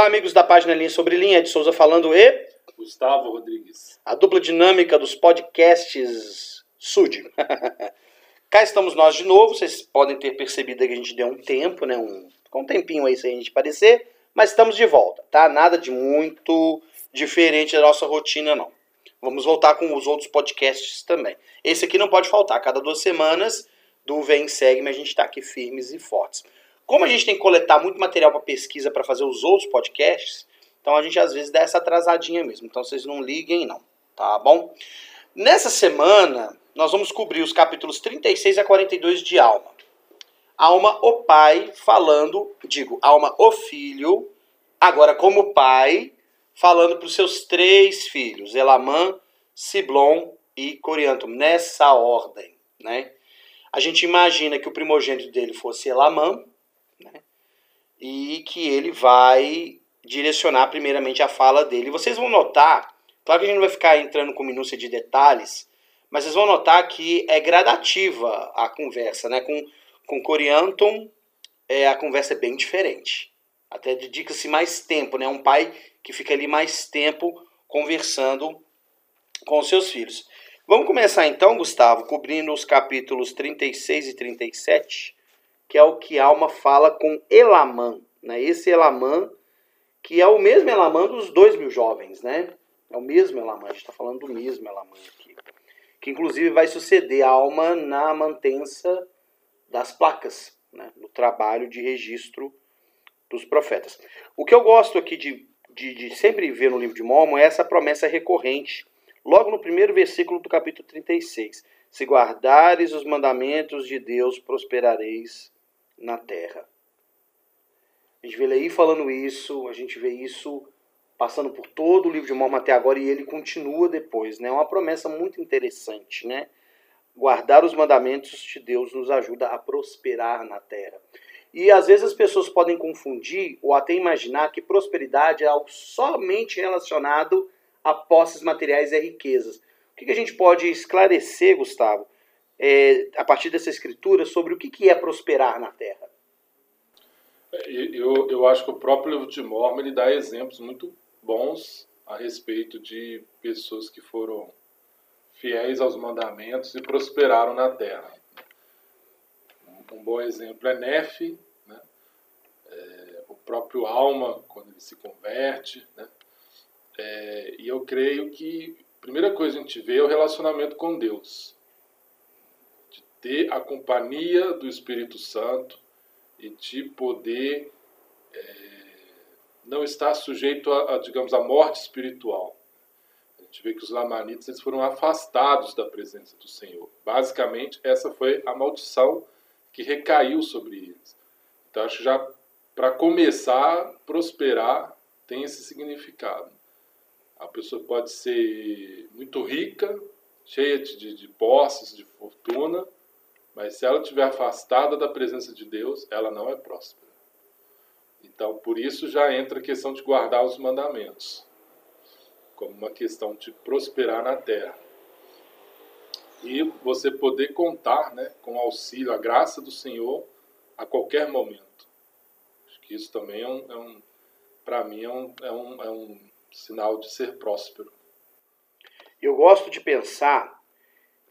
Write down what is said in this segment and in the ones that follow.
Olá, amigos da página Linha Sobre Linha, de Souza falando e. Gustavo Rodrigues. A dupla dinâmica dos podcasts Sud. Cá estamos nós de novo, vocês podem ter percebido que a gente deu um tempo, né? Um, um tempinho aí sem a gente aparecer, mas estamos de volta, tá? Nada de muito diferente da nossa rotina, não. Vamos voltar com os outros podcasts também. Esse aqui não pode faltar, cada duas semanas do Vem Segue, mas a gente está aqui firmes e fortes. Como a gente tem que coletar muito material para pesquisa para fazer os outros podcasts, então a gente às vezes dá essa atrasadinha mesmo. Então vocês não liguem não, tá bom? Nessa semana nós vamos cobrir os capítulos 36 a 42 de Alma. Alma o pai falando, digo, Alma o filho, agora como pai, falando para os seus três filhos, Elamã, Siblon e Coriantum, nessa ordem, né? A gente imagina que o primogênito dele fosse Elamã? E que ele vai direcionar primeiramente a fala dele. Vocês vão notar, claro que a gente não vai ficar entrando com minúcia de detalhes, mas vocês vão notar que é gradativa a conversa, né? Com, com Corianton, é, a conversa é bem diferente. Até dedica-se mais tempo, né? Um pai que fica ali mais tempo conversando com seus filhos. Vamos começar então, Gustavo, cobrindo os capítulos 36 e 37, que é o que Alma fala com Elamã. Né? Esse Elamã, que é o mesmo Elamã dos dois mil jovens, né? É o mesmo Elamã, a gente está falando do mesmo Elamã aqui. Que inclusive vai suceder a Alma na mantença das placas, né? no trabalho de registro dos profetas. O que eu gosto aqui de, de, de sempre ver no livro de Mormon é essa promessa recorrente logo no primeiro versículo do capítulo 36. Se guardares os mandamentos de Deus, prosperareis na terra. A gente vê ele aí falando isso, a gente vê isso passando por todo o livro de Mormon até agora e ele continua depois, né? É uma promessa muito interessante, né? Guardar os mandamentos de Deus nos ajuda a prosperar na terra. E às vezes as pessoas podem confundir ou até imaginar que prosperidade é algo somente relacionado a posses materiais e riquezas. O que, a gente pode esclarecer, Gustavo, é, a partir dessa escritura, sobre o que, que é prosperar na terra? É, eu, eu acho que o próprio livro de Mormon ele dá exemplos muito bons a respeito de pessoas que foram fiéis aos mandamentos e prosperaram na terra. Um bom exemplo é Nefe, né? é, o próprio Alma, quando ele se converte, né? É, e eu creio que a primeira coisa que a gente vê é o relacionamento com Deus. De ter a companhia do Espírito Santo e de poder é, não estar sujeito a, a, digamos, a morte espiritual. A gente vê que os lamanitas eles foram afastados da presença do Senhor. Basicamente, essa foi a maldição que recaiu sobre eles. Então, acho que já para começar prosperar tem esse significado. A pessoa pode ser muito rica, cheia de, de posses, de fortuna, mas se ela estiver afastada da presença de Deus, ela não é próspera. Então, por isso já entra a questão de guardar os mandamentos, como uma questão de prosperar na terra. E você poder contar né, com o auxílio, a graça do Senhor a qualquer momento. Acho que isso também é um, é um para mim, é um, é um, é um sinal de ser próspero. Eu gosto de pensar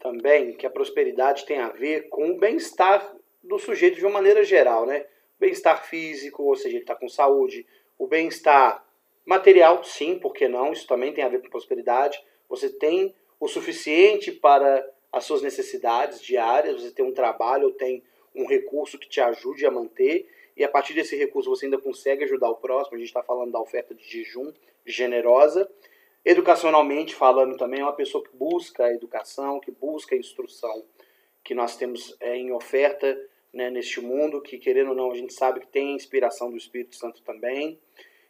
também que a prosperidade tem a ver com o bem-estar do sujeito de uma maneira geral, né? Bem-estar físico, ou seja, ele está com saúde, o bem-estar material, sim, por que não? Isso também tem a ver com prosperidade. Você tem o suficiente para as suas necessidades diárias, você tem um trabalho, ou tem um recurso que te ajude a manter, e a partir desse recurso você ainda consegue ajudar o próximo. A gente está falando da oferta de jejum, generosa. Educacionalmente falando também, é uma pessoa que busca a educação, que busca a instrução que nós temos é, em oferta né, neste mundo, que querendo ou não, a gente sabe que tem inspiração do Espírito Santo também.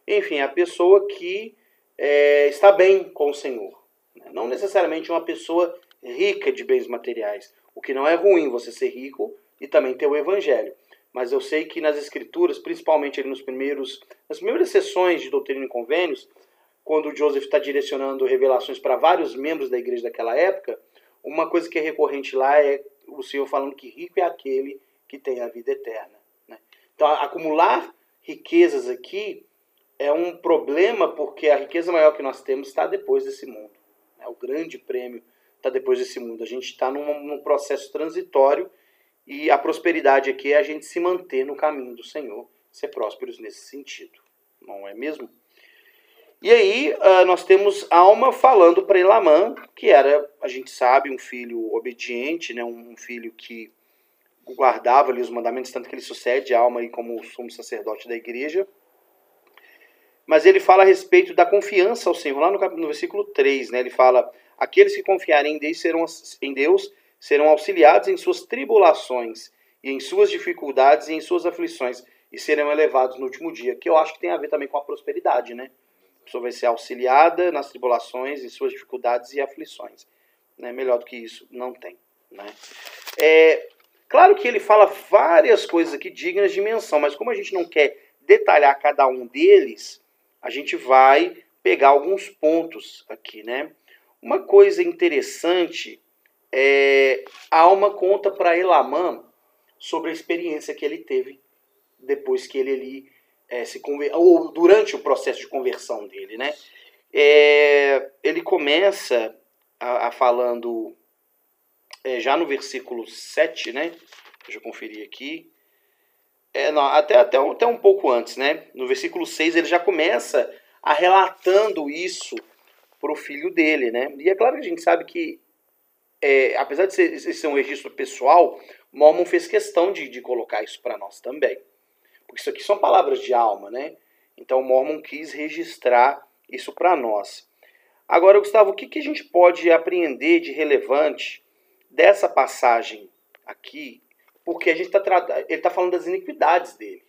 Enfim, é a pessoa que é, está bem com o Senhor. Né? Não necessariamente uma pessoa rica de bens materiais. O que não é ruim você ser rico e também ter o Evangelho. Mas eu sei que nas Escrituras, principalmente nos primeiros, nas primeiras sessões de doutrina e convênios, quando o Joseph está direcionando revelações para vários membros da igreja daquela época, uma coisa que é recorrente lá é o Senhor falando que rico é aquele que tem a vida eterna. Né? Então, acumular riquezas aqui é um problema porque a riqueza maior que nós temos está depois desse mundo. Né? O grande prêmio está depois desse mundo. A gente está num, num, processo transitório e a prosperidade aqui é a gente se manter no caminho do Senhor, ser prósperos nesse sentido, não é mesmo? E aí uh, nós temos Alma falando para Elamã, que era, a gente sabe, um filho obediente, né, um filho que guardava ali os mandamentos, tanto que ele sucede Alma aí como sumo sacerdote da igreja. Mas ele fala a respeito da confiança ao Senhor, lá no, no versículo 3, né, ele fala, aqueles que confiarem em Deus, serão, em Deus serão auxiliados em suas tribulações, e em suas dificuldades e em suas aflições, e serão elevados no último dia, que eu acho que tem a ver também com a prosperidade, né? Pessoa vai ser auxiliada nas tribulações, em suas dificuldades e aflições. Né? Melhor do que isso, não tem. Né? É, claro que ele fala várias coisas aqui dignas de menção, mas como a gente não quer detalhar cada um deles, a gente vai pegar alguns pontos aqui. Né? Uma coisa interessante é a alma conta para Elamã sobre a experiência que ele teve depois que ele ali é, se conver... ou durante o processo de conversão dele, né? É, ele começa a, a falando é, já no versículo 7, né? Deixa eu conferir aqui. É, não, até, até, até um pouco antes, né? No versículo 6 ele já começa a relatando isso para o filho dele, né? E é claro que a gente sabe que, é, apesar de ser, ser um registro pessoal, Mormon fez questão de, de colocar isso para nós também. Porque isso aqui são palavras de alma, né? Então o Mormon quis registrar isso para nós. Agora, Gustavo, o que, que a gente pode apreender de relevante dessa passagem aqui? Porque a gente tá ele está falando das iniquidades dele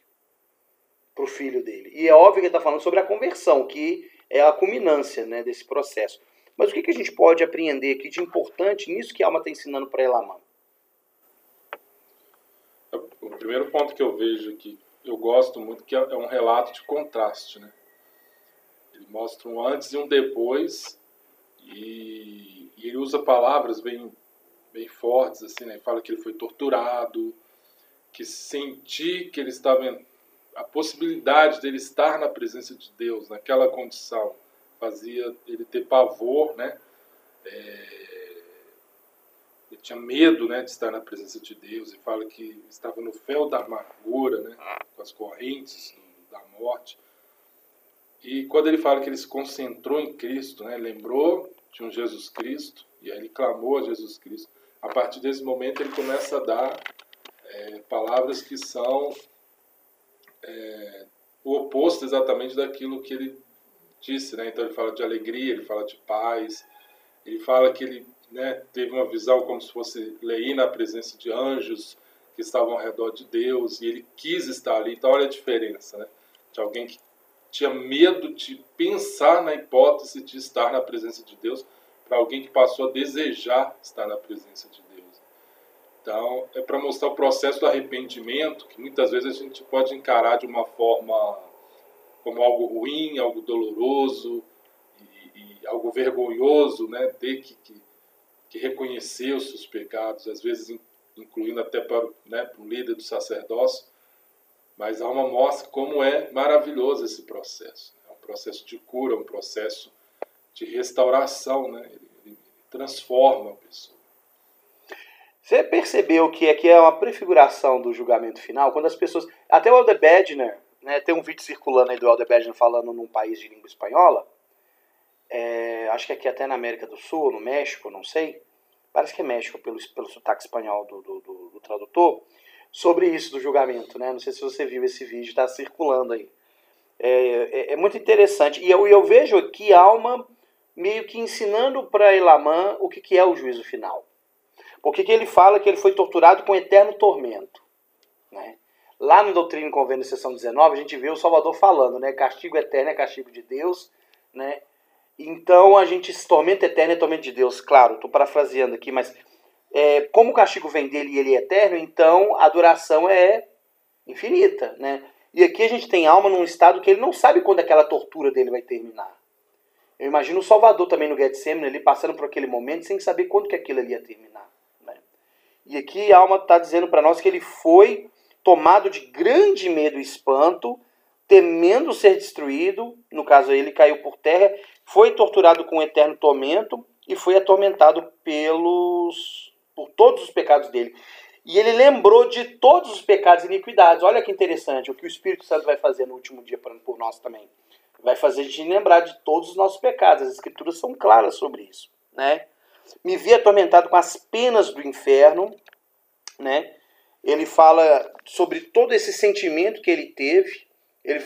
para o filho dele. E é óbvio que ele está falando sobre a conversão, que é a culminância né, desse processo. Mas o que, que a gente pode aprender aqui de importante nisso que a alma está ensinando para Elamã? O primeiro ponto que eu vejo aqui eu gosto muito, que é, é um relato de contraste, né? Ele mostra um antes e um depois, e, e ele usa palavras bem, bem fortes, assim, né? Ele fala que ele foi torturado, que sentir que ele estava a possibilidade dele estar na presença de Deus naquela condição fazia ele ter pavor, né? É, tinha medo né, de estar na presença de Deus e fala que estava no fel da amargura, né, com as correntes da morte. E quando ele fala que ele se concentrou em Cristo, né, lembrou de um Jesus Cristo, e aí ele clamou a Jesus Cristo, a partir desse momento ele começa a dar é, palavras que são é, o oposto exatamente daquilo que ele disse. Né? Então ele fala de alegria, ele fala de paz, ele fala que ele né, teve uma visão como se fosse Lei na presença de anjos que estavam ao redor de Deus e ele quis estar ali. Então, olha a diferença né, de alguém que tinha medo de pensar na hipótese de estar na presença de Deus para alguém que passou a desejar estar na presença de Deus. Então, é para mostrar o processo do arrependimento, que muitas vezes a gente pode encarar de uma forma como algo ruim, algo doloroso e, e algo vergonhoso, né? Ter que, que que reconheceu os seus pecados, às vezes incluindo até para, né, para o líder do sacerdócio, mas a alma mostra como é maravilhoso esse processo. É um processo de cura, um processo de restauração, né? ele, ele transforma a pessoa. Você percebeu que aqui é uma prefiguração do julgamento final? Quando as pessoas. Até o Elder Bedner, né, tem um vídeo circulando aí do Elder Bedner falando num país de língua espanhola, é, acho que aqui até na América do Sul, no México, não sei, parece que é México pelo, pelo sotaque espanhol do, do, do, do tradutor, sobre isso do julgamento, né? Não sei se você viu esse vídeo, está circulando aí. É, é, é, muito interessante. E eu, eu vejo aqui Alma meio que ensinando para Elamã o que, que é o juízo final. Porque que ele fala que ele foi torturado com eterno tormento. Né? Lá no Doutrina e Convênio, seção 19, a gente vê o Salvador falando, né? Castigo eterno é castigo de Deus, né? Então a gente, tormento eterno é tormento de Deus, claro, estou parafraseando aqui, mas é, como o castigo vem dele e ele é eterno, então a duração é infinita, né? E aqui a gente tem alma num estado que ele não sabe quando aquela tortura dele vai terminar. Eu imagino o Salvador também no Getsemane, ele passando por aquele momento sem saber quando que aquilo ali ia terminar. Né? E aqui a alma está dizendo para nós que ele foi tomado de grande medo e espanto, temendo ser destruído, no caso ele caiu por terra, foi torturado com eterno tormento e foi atormentado pelos por todos os pecados dele. E ele lembrou de todos os pecados e iniquidades. Olha que interessante o que o Espírito Santo vai fazer no último dia por nós também. Vai fazer a gente lembrar de todos os nossos pecados. As escrituras são claras sobre isso, né? Me vi atormentado com as penas do inferno, né? Ele fala sobre todo esse sentimento que ele teve. Ele,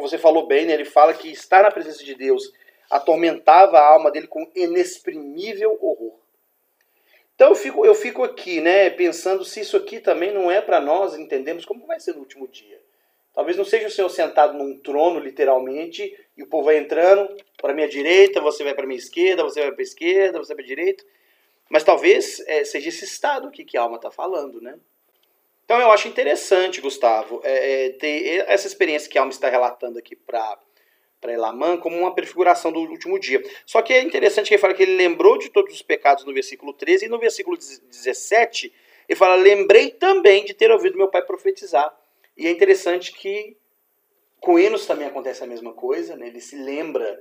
você falou bem, né? Ele fala que estar na presença de Deus atormentava a alma dele com inexprimível horror. Então eu fico, eu fico aqui, né, pensando se isso aqui também não é para nós entendermos como vai ser no último dia. Talvez não seja o Senhor sentado num trono, literalmente, e o povo vai entrando para minha direita, você vai para minha esquerda, você vai para esquerda, você vai para direita. Mas talvez é, seja esse estado aqui que a alma está falando, né? Então eu acho interessante, Gustavo, é, é, ter essa experiência que a alma está relatando aqui para para Elamã como uma prefiguração do último dia. Só que é interessante que ele fala que ele lembrou de todos os pecados no versículo 13 e no versículo 17 ele fala: Lembrei também de ter ouvido meu pai profetizar. E é interessante que com Enos também acontece a mesma coisa, né? ele se lembra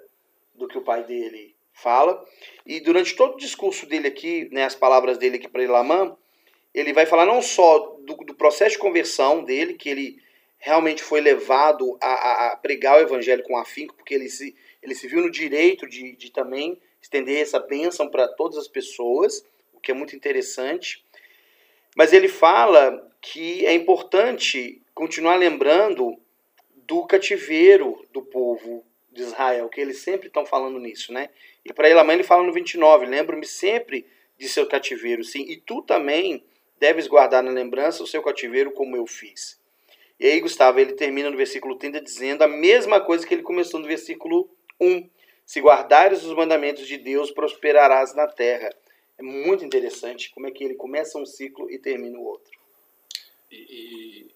do que o pai dele fala. E durante todo o discurso dele aqui, né, as palavras dele aqui para Elamã, ele vai falar não só do, do processo de conversão dele, que ele realmente foi levado a, a, pregar o evangelho com afinco, porque ele se, ele se viu no direito de, de também estender essa bênção para todas as pessoas, o que é muito interessante. Mas ele fala que é importante continuar lembrando do cativeiro do povo de Israel, que eles sempre estão falando nisso, né? E para ele, a mãe ele fala no 29, lembro-me sempre de seu cativeiro, sim, e tu também deves guardar na lembrança o seu cativeiro como eu fiz. E aí, Gustavo, ele termina no versículo 30 dizendo a mesma coisa que ele começou no versículo 1. Se guardares os mandamentos de Deus, prosperarás na terra. É muito interessante como é que ele começa um ciclo e termina o outro. E, e,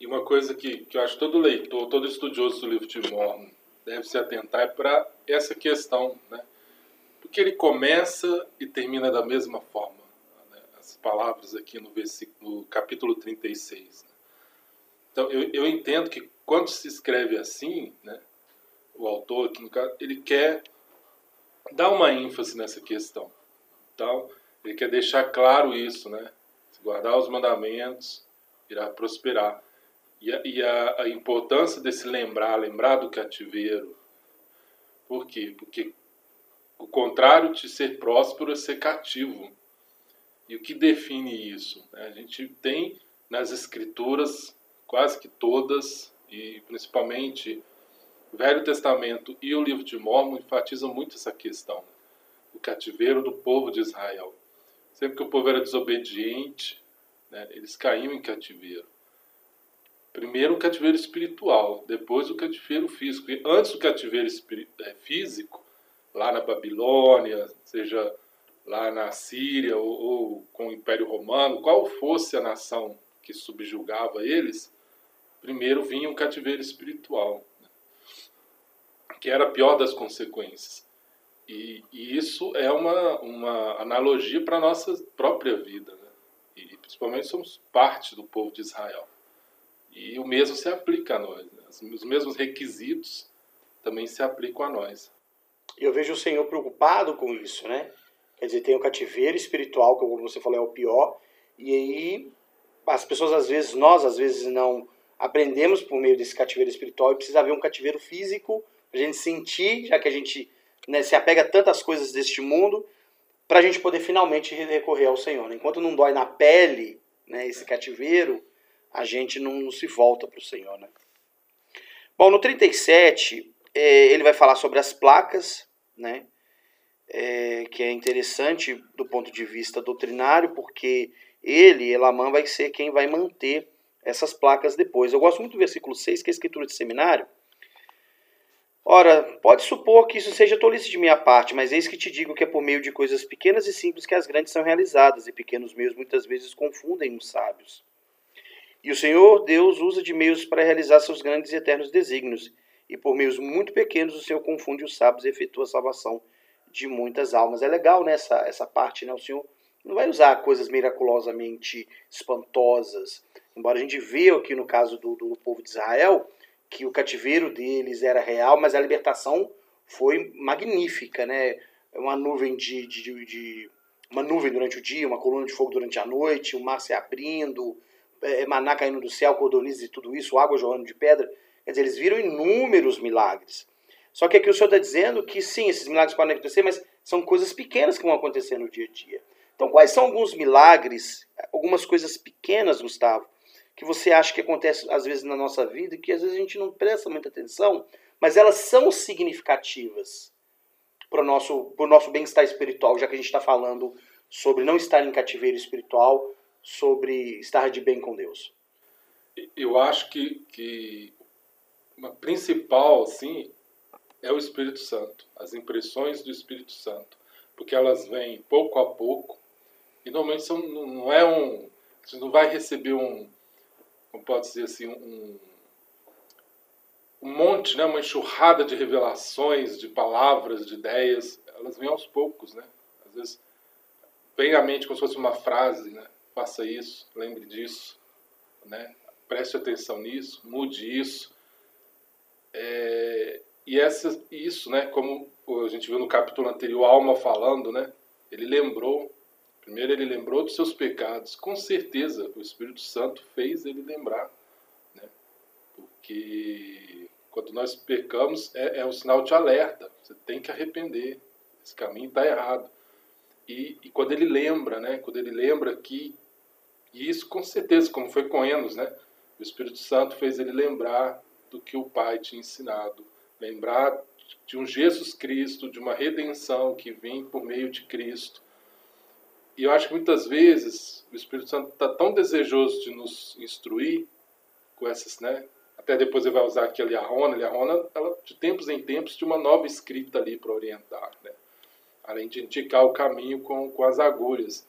e uma coisa que, que eu acho que todo leitor, todo estudioso do livro de Mormon deve se atentar é para essa questão, né? Porque ele começa e termina da mesma forma. Né? As palavras aqui no, versículo, no capítulo 36. Né? Então, eu, eu entendo que quando se escreve assim, né, o autor, aqui no caso, ele quer dar uma ênfase nessa questão. Então, ele quer deixar claro isso, né? Se guardar os mandamentos, irá prosperar. E, a, e a, a importância desse lembrar, lembrar do cativeiro. Por quê? Porque o contrário de ser próspero é ser cativo. E o que define isso? A gente tem nas escrituras quase que todas, e principalmente o Velho Testamento e o livro de Mormon enfatizam muito essa questão, né? o cativeiro do povo de Israel. Sempre que o povo era desobediente, né, eles caíam em cativeiro. Primeiro o cativeiro espiritual, depois o cativeiro físico. E antes do cativeiro é, físico, lá na Babilônia, seja lá na Síria ou, ou, com o Império Romano, qual fosse a nação que subjugava eles, primeiro vinha um cativeiro espiritual, né? que era a pior das consequências. E, e, isso é uma, uma analogia para a nossa própria vida. Né? E principalmente somos parte do povo de Israel. E o mesmo se aplica a nós. Né? Os mesmos requisitos também se aplicam a nós. Eu vejo o Senhor preocupado com isso, né? Quer dizer, tem o cativeiro espiritual, que como você falou é o pior, e aí as pessoas às vezes, nós às vezes não aprendemos por meio desse cativeiro espiritual e precisa haver um cativeiro físico para a gente sentir, já que a gente né, se apega a tantas coisas deste mundo, para a gente poder finalmente recorrer ao Senhor. Né? Enquanto não dói na pele né, esse cativeiro, a gente não, se volta para o Senhor. Né? Bom, no 37, é, ele vai falar sobre as placas, né? É, que é interessante do ponto de vista doutrinário, porque ele, Elamã, vai ser quem vai manter essas placas depois. Eu gosto muito do versículo 6, que é a escritura de seminário. Ora, pode supor que isso seja tolice de minha parte, mas eis que te digo que é por meio de coisas pequenas e simples que as grandes são realizadas, e pequenos meios muitas vezes confundem os sábios. E o Senhor Deus usa de meios para realizar seus grandes e eternos desígnios, e por meios muito pequenos o Senhor confunde os sábios e efetua a salvação de muitas almas. É legal nessa né, essa parte, né? O Senhor não vai usar coisas miraculosamente espantosas, embora a gente veja aqui no caso do, do povo de Israel que o cativeiro deles era real, mas a libertação foi magnífica, né? Uma nuvem de, de, de uma nuvem durante o dia, uma coluna de fogo durante a noite, o mar se abrindo, é, maná caindo do céu, codornizes e tudo isso, água jorrando de pedra. Quer dizer, eles viram inúmeros milagres. Só que aqui o Senhor está dizendo que sim, esses milagres podem acontecer, mas são coisas pequenas que vão acontecer no dia a dia. Então, quais são alguns milagres, algumas coisas pequenas, Gustavo, que você acha que acontece às vezes na nossa vida que às vezes a gente não presta muita atenção, mas elas são significativas para o nosso, nosso bem-estar espiritual, já que a gente está falando sobre não estar em cativeiro espiritual, sobre estar de bem com Deus? Eu acho que, que uma principal, assim, é o Espírito Santo, as impressões do Espírito Santo, porque elas vêm pouco a pouco e normalmente são, não é um, você não vai receber um, como pode dizer assim, um, um monte, né, uma enxurrada de revelações, de palavras, de ideias, elas vêm aos poucos, né? Às vezes vem à mente como se fosse uma frase, né? Faça isso, lembre disso, né? Preste atenção nisso, mude isso. É, e essa, isso, né, como a gente viu no capítulo anterior, Alma falando, né, ele lembrou, primeiro ele lembrou dos seus pecados, com certeza o Espírito Santo fez ele lembrar, né, porque quando nós pecamos é, é um sinal de alerta, você tem que arrepender, esse caminho está errado. E, e, quando ele lembra, né, quando ele lembra que, e isso com certeza, como foi com Enos, né, o Espírito Santo fez ele lembrar do que o Pai tinha ensinado. Lembrar de um Jesus Cristo, de uma redenção que vem por meio de Cristo. E eu acho que muitas vezes o Espírito Santo está tão desejoso de nos instruir com essas, né? Até depois ele vai usar aqui a Liarona. A Liarona, ela, de tempos em tempos, tinha uma nova escrita ali para orientar, né? Além de indicar o caminho com, com as agulhas.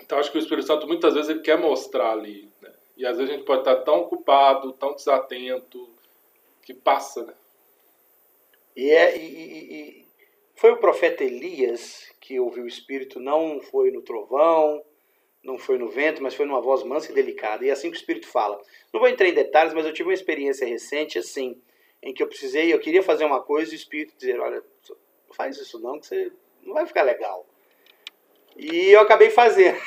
Então acho que o Espírito Santo muitas vezes ele quer mostrar ali, né? E às vezes a gente pode estar tão ocupado, tão desatento, que passa, né? E, é, e, e, foi o profeta Elias que ouviu o Espírito, não foi no trovão, não foi no vento, mas foi numa voz mansa e delicada. E é assim que o Espírito fala. Não vou entrar em detalhes, mas eu tive uma experiência recente assim, em que eu precisei, eu queria fazer uma coisa e o Espírito dizer, olha, não faz isso não, que você não vai ficar legal. E eu acabei fazendo.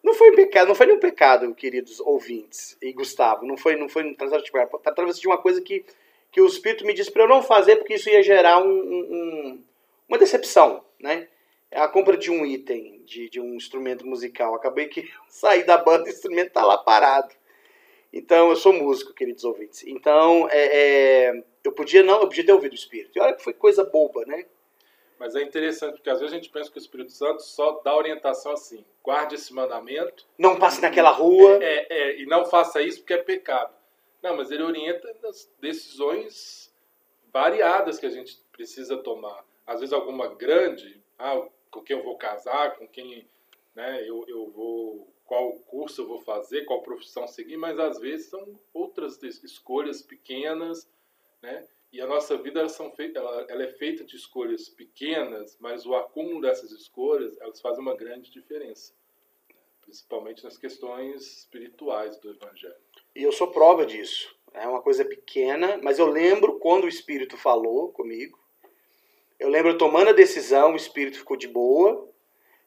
Não foi um pecado, não foi nenhum pecado, queridos ouvintes e Gustavo. Não foi, não foi tratava-se de uma coisa que, que o Espírito me disse para eu não fazer porque isso ia gerar um, um, uma decepção, né? A compra de um item, de, de um instrumento musical. Acabei que saí da banda e o instrumento está lá parado. Então, eu sou músico, queridos ouvintes. Então, é, é, eu podia não, eu podia ter ouvido o Espírito. E olha que foi coisa boba, né? Mas é interessante, porque às vezes a gente pensa que o Espírito Santo só dá orientação assim: guarde esse mandamento. Não passe naquela rua. É, é, é, e não faça isso porque é pecado. Não, mas ele orienta nas decisões variadas que a gente precisa tomar. Às vezes alguma grande, ah, com quem eu vou casar, com quem né, eu, eu vou, qual curso eu vou fazer, qual profissão seguir, mas às vezes são outras escolhas pequenas, né? E a nossa vida são feitas, ela, ela, é feita de escolhas pequenas, mas o acúmulo dessas escolhas elas fazem uma grande diferença, principalmente nas questões espirituais do Evangelho. E eu sou prova disso. É uma coisa pequena, mas eu lembro quando o Espírito falou comigo. Eu lembro tomando a decisão, o Espírito ficou de boa.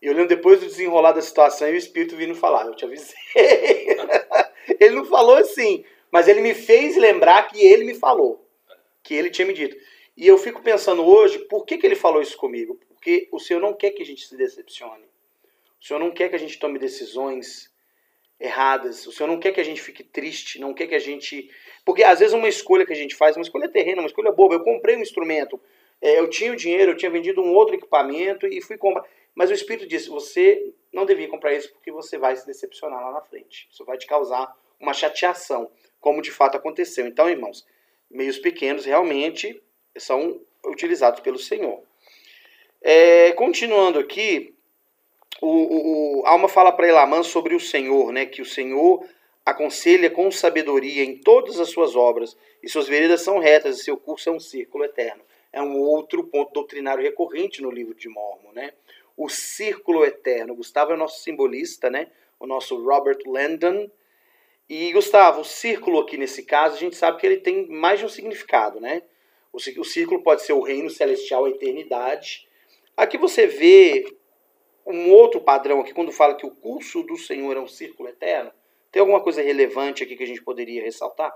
E eu lembro depois do desenrolar da situação e o Espírito vindo falar. Eu te avisei. ele não falou assim, mas ele me fez lembrar que ele me falou que ele tinha me dito. E eu fico pensando hoje, por que, que ele falou isso comigo? Porque o Senhor não quer que a gente se decepcione. O Senhor não quer que a gente tome decisões erradas. O Senhor não quer que a gente fique triste, não quer que a gente. Porque às vezes uma escolha que a gente faz, uma escolha terrena, uma escolha boba. Eu comprei um instrumento, é, eu tinha o dinheiro, eu tinha vendido um outro equipamento e fui comprar. Mas o Espírito disse: você não devia comprar isso porque você vai se decepcionar lá na frente. Isso vai te causar uma chateação, como de fato aconteceu. Então, irmãos, meios pequenos realmente são utilizados pelo Senhor. É, continuando aqui, o, o, Alma fala para Elamã sobre o Senhor, né, que o Senhor aconselha com sabedoria em todas as suas obras, e suas veredas são retas, e seu curso é um círculo eterno. É um outro ponto doutrinário recorrente no livro de Mormon, né? O círculo eterno. Gustavo é o nosso simbolista, né? O nosso Robert Landon, E, Gustavo, o círculo aqui nesse caso, a gente sabe que ele tem mais de um significado, né? O círculo pode ser o reino celestial, a eternidade. Aqui você vê um outro padrão aqui, quando fala que o curso do Senhor é um círculo eterno. Tem alguma coisa relevante aqui que a gente poderia ressaltar?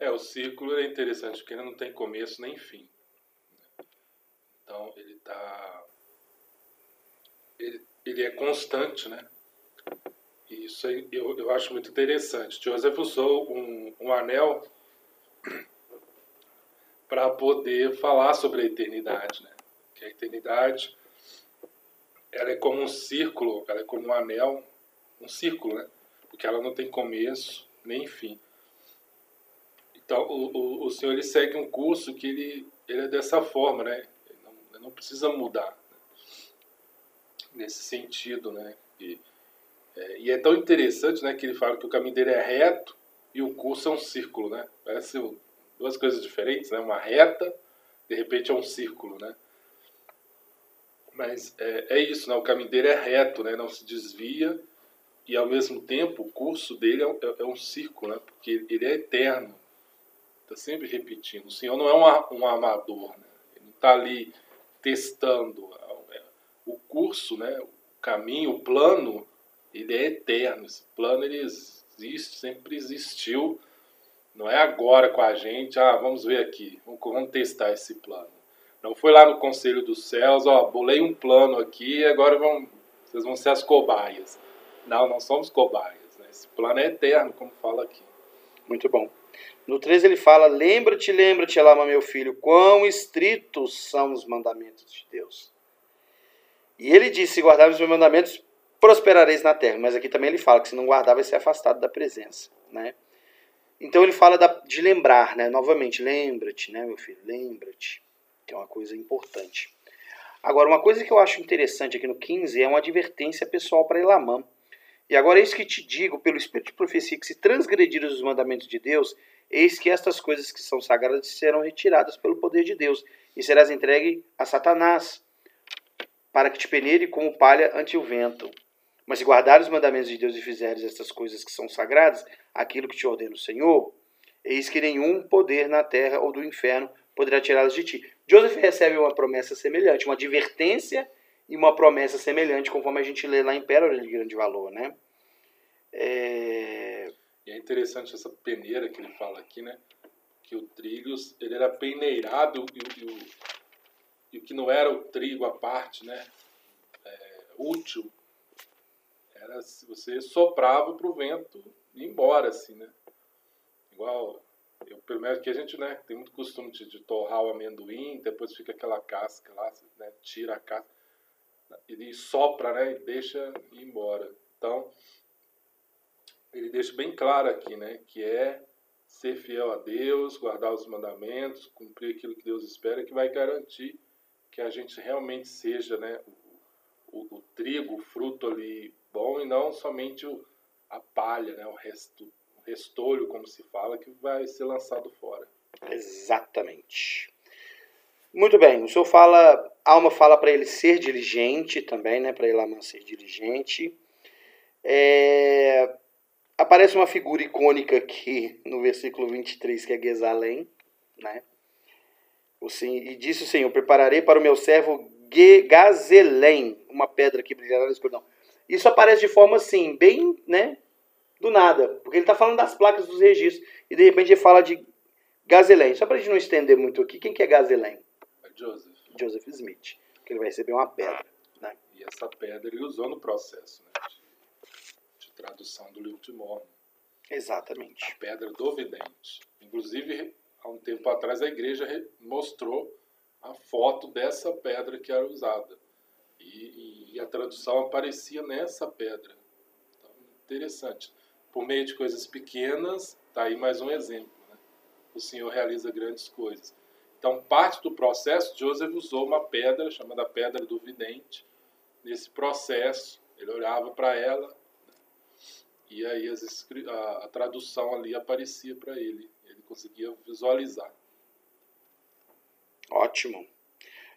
É, o círculo é interessante porque ele não tem começo nem fim. Então, ele está... Ele, ele é constante, né? Isso aí eu, eu acho muito interessante. Joseph usou um, um anel para poder falar sobre a eternidade, né? Que a eternidade ela é como um círculo, ela é como um anel, um círculo, né? Porque ela não tem começo nem fim. Então, o, o, o Senhor ele segue um curso que ele, ele é dessa forma, né? Ele não, ele não precisa mudar. Né? Nesse sentido, né? E, é, e é tão interessante, né? Que ele fala que o caminho dele é reto e o curso é um círculo, né? Parece duas coisas diferentes, né? Uma reta, de repente é um círculo, né? Mas é, é isso, né? O caminho dele é reto, né? Não se desvia e ao mesmo tempo o curso dele é, é, é um círculo, né? Porque ele é eterno, está sempre repetindo. O Senhor não é um, um amador, né? Ele não está ali testando. O curso, né? O caminho, o plano, ele é eterno. Esse plano ele existe, sempre existiu. Não é agora com a gente, ah, vamos ver aqui, vamos, vamos testar esse plano. Não foi lá no Conselho dos Céus, ó, bolei um plano aqui, agora vão, vocês vão ser as cobaias. Não, não somos cobaias. Né? Esse plano é eterno, como fala aqui. Muito bom. No 13 ele fala: Lembra-te, lembra-te, Elama, meu filho, quão estritos são os mandamentos de Deus. E ele disse: Se guardarmos os meus mandamentos, prosperareis na terra. Mas aqui também ele fala que se não guardar, vai ser afastado da presença. Né? Então ele fala de lembrar, né? novamente: Lembra-te, né, meu filho, lembra-te que é uma coisa importante. Agora, uma coisa que eu acho interessante aqui no 15 é uma advertência pessoal para Elamã. E agora eis que te digo, pelo Espírito de profecia, que se transgredires os mandamentos de Deus, eis que estas coisas que são sagradas serão retiradas pelo poder de Deus, e serás entregue a Satanás, para que te peneire como palha ante o vento. Mas se guardares os mandamentos de Deus e fizeres estas coisas que são sagradas, aquilo que te ordena o Senhor, eis que nenhum poder na terra ou do inferno poderá tirá-las de ti. Joseph recebe uma promessa semelhante, uma advertência e uma promessa semelhante, conforme a gente lê lá em Pérola de Grande Valor, né? É... E é interessante essa peneira que ele fala aqui, né? Que o trigo, ele era peneirado e, e, o, e o que não era o trigo à parte, né? É, útil, era se você soprava para o vento ir embora, assim, né? Igual eu, menos que a gente né, tem muito costume de, de, torrar o amendoim, depois fica aquela casca lá, né, tira a casca, ele sopra né, e deixa ir embora. Então, ele deixa bem claro aqui né, que é ser fiel a Deus, guardar os mandamentos, cumprir aquilo que Deus espera, que vai garantir que a gente realmente seja né, o, o, o trigo, o fruto ali bom e não somente o, a palha, né, o resto restolho, como se fala, que vai ser lançado fora. Exatamente. Muito bem, o senhor fala, alma fala para ele ser diligente também, né? Para Elamã ser diligente. É, aparece uma figura icônica aqui no versículo 23, que é Gesalém, né? O, e disse o Senhor: Prepararei para o meu servo Gazelém, uma pedra que brilhará na escuridão. Isso aparece de forma assim, bem, né? Do nada, porque ele está falando das placas dos registros e de repente ele fala de Gazelém. Só para a gente não estender muito aqui, quem que é Gazelém? É Joseph. Joseph Smith, que ele vai receber uma pedra. Né? E essa pedra ele usou no processo né, de, de tradução do livro de Mormon. Exatamente. A pedra do vidente. Inclusive, há um tempo atrás, a igreja mostrou a foto dessa pedra que era usada. E, e, e a tradução aparecia nessa pedra. Então, interessante por meio de coisas pequenas, está aí mais um exemplo. Né? O Senhor realiza grandes coisas. Então, parte do processo, Joseph usou uma pedra, chamada Pedra do Vidente, nesse processo. Ele olhava para ela né? e aí a, a tradução ali aparecia para ele. Ele conseguia visualizar. Ótimo.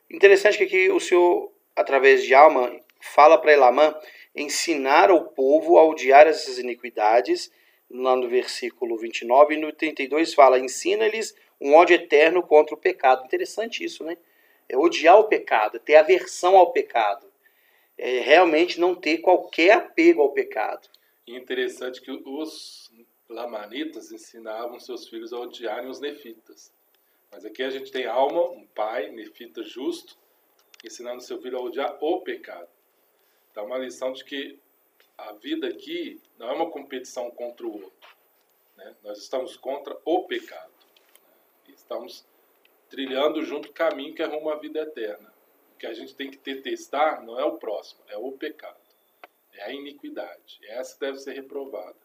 Interessante que aqui o Senhor, através de Alma, fala para Elamã ensinar o povo a odiar essas iniquidades, lá no versículo 29, e no 32 fala: ensina-lhes um ódio eterno contra o pecado. Interessante isso, né? É odiar o pecado, ter aversão ao pecado. É realmente não ter qualquer apego ao pecado. Interessante que os lamanitas ensinavam seus filhos a odiarem os nefitas. Mas aqui a gente tem alma, um pai, nefita justo, ensinando seu filho a odiar o pecado. Então, uma lição de que a vida aqui não é uma competição contra o outro. Né? Nós estamos contra o pecado. Né? Estamos trilhando junto o caminho que é rumo à vida eterna. O que a gente tem que testar não é o próximo, é o pecado. É a iniquidade. Essa deve ser reprovada.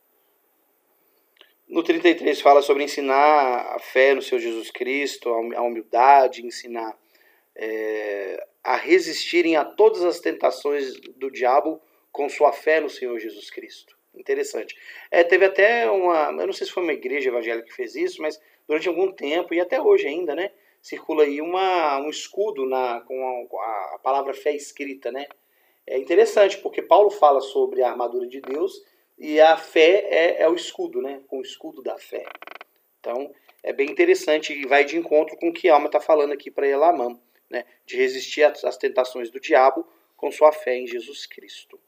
No 33 fala sobre ensinar a fé no Senhor Jesus Cristo, a humildade, ensinar é, a resistirem a todas as tentações do diabo com sua fé no Senhor Jesus Cristo. Interessante. É, teve até uma, eu não sei se foi uma igreja evangélica que fez isso, mas durante algum tempo, e até hoje ainda, né, circula aí uma, um escudo na, com a, a palavra fé escrita, né? É interessante, porque Paulo fala sobre a armadura de Deus e a fé é, é o escudo, né? Com o escudo da fé. Então, é bem interessante e vai de encontro com o que a alma está falando aqui para Elamã, né? De resistir às tentações do diabo com sua fé em Jesus Cristo.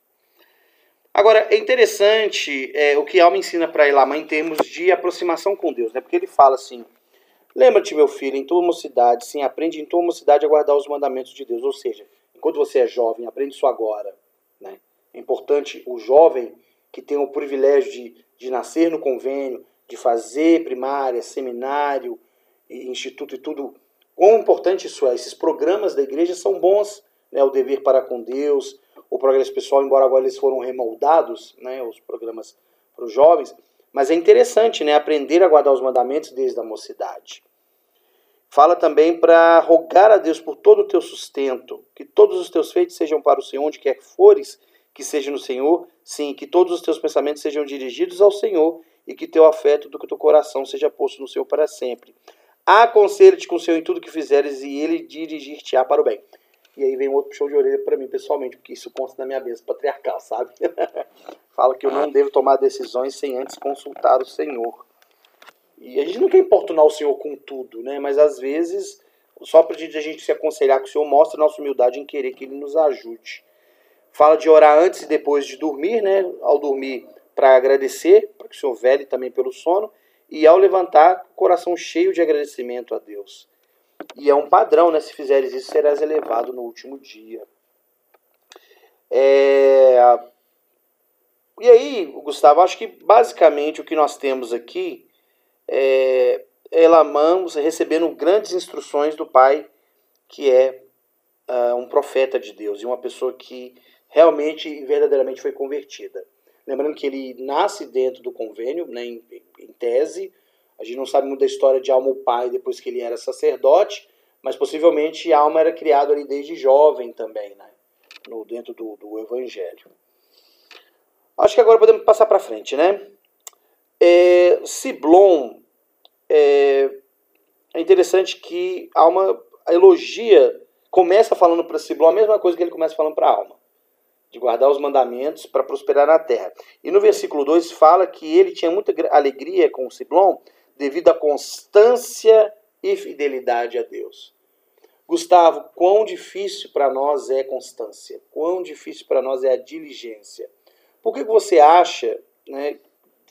Agora, é interessante é, o que alma ensina para Elamã em termos de aproximação com Deus, né? Porque ele fala assim: Lembra-te, meu filho, em tua mocidade, sim, aprende em tua mocidade a guardar os mandamentos de Deus. Ou seja, enquanto você é jovem, aprende isso agora. Né? É importante o jovem que tem o privilégio de, de nascer no convênio, de fazer primária, seminário, instituto e tudo. Quão importante isso é. Esses programas da igreja são bons, né? o dever para com Deus, o progresso pessoal, embora agora eles foram remoldados, né? os programas para os jovens, mas é interessante, né, aprender a guardar os mandamentos desde a mocidade. Fala também para rogar a Deus por todo o teu sustento, que todos os teus feitos sejam para o Senhor, onde quer que fores, que seja no Senhor, sim, que todos os teus pensamentos sejam dirigidos ao Senhor e que teu afeto do que teu coração seja posto no Senhor para sempre. Aconselho-te com o Senhor em tudo que fizeres e ele dirigir-te-á para o bem. E aí vem outro show de orelha para mim pessoalmente, porque isso consta na minha bênção patriarcal, sabe? Fala que eu não devo tomar decisões sem antes consultar o Senhor. E a gente não quer importunar o Senhor com tudo, né? Mas às vezes, só para a gente se aconselhar que o Senhor mostre nossa humildade em querer que Ele nos ajude. Fala de orar antes e depois de dormir, né? Ao dormir, para agradecer, para que o Senhor vele também pelo sono. E ao levantar, coração cheio de agradecimento a Deus. E é um padrão, né? Se fizeres isso, serás elevado no último dia. É... E aí, Gustavo, acho que basicamente o que nós temos aqui é Elamã recebendo grandes instruções do pai, que é uh, um profeta de Deus e uma pessoa que realmente e verdadeiramente foi convertida. Lembrando que ele nasce dentro do convênio, né, em, em tese, a gente não sabe muito da história de Alma o pai depois que ele era sacerdote, mas possivelmente Alma era criado ali desde jovem também, né? No, dentro do, do Evangelho. Acho que agora podemos passar para frente, né? É, Ciblon é, é interessante que Alma elogia, começa falando para Ciblon a mesma coisa que ele começa falando para Alma, de guardar os mandamentos para prosperar na terra. E no versículo 2 fala que ele tinha muita alegria com Ciblon devido à constância e fidelidade a Deus. Gustavo, quão difícil para nós é constância, quão difícil para nós é a diligência. Por que você acha, né,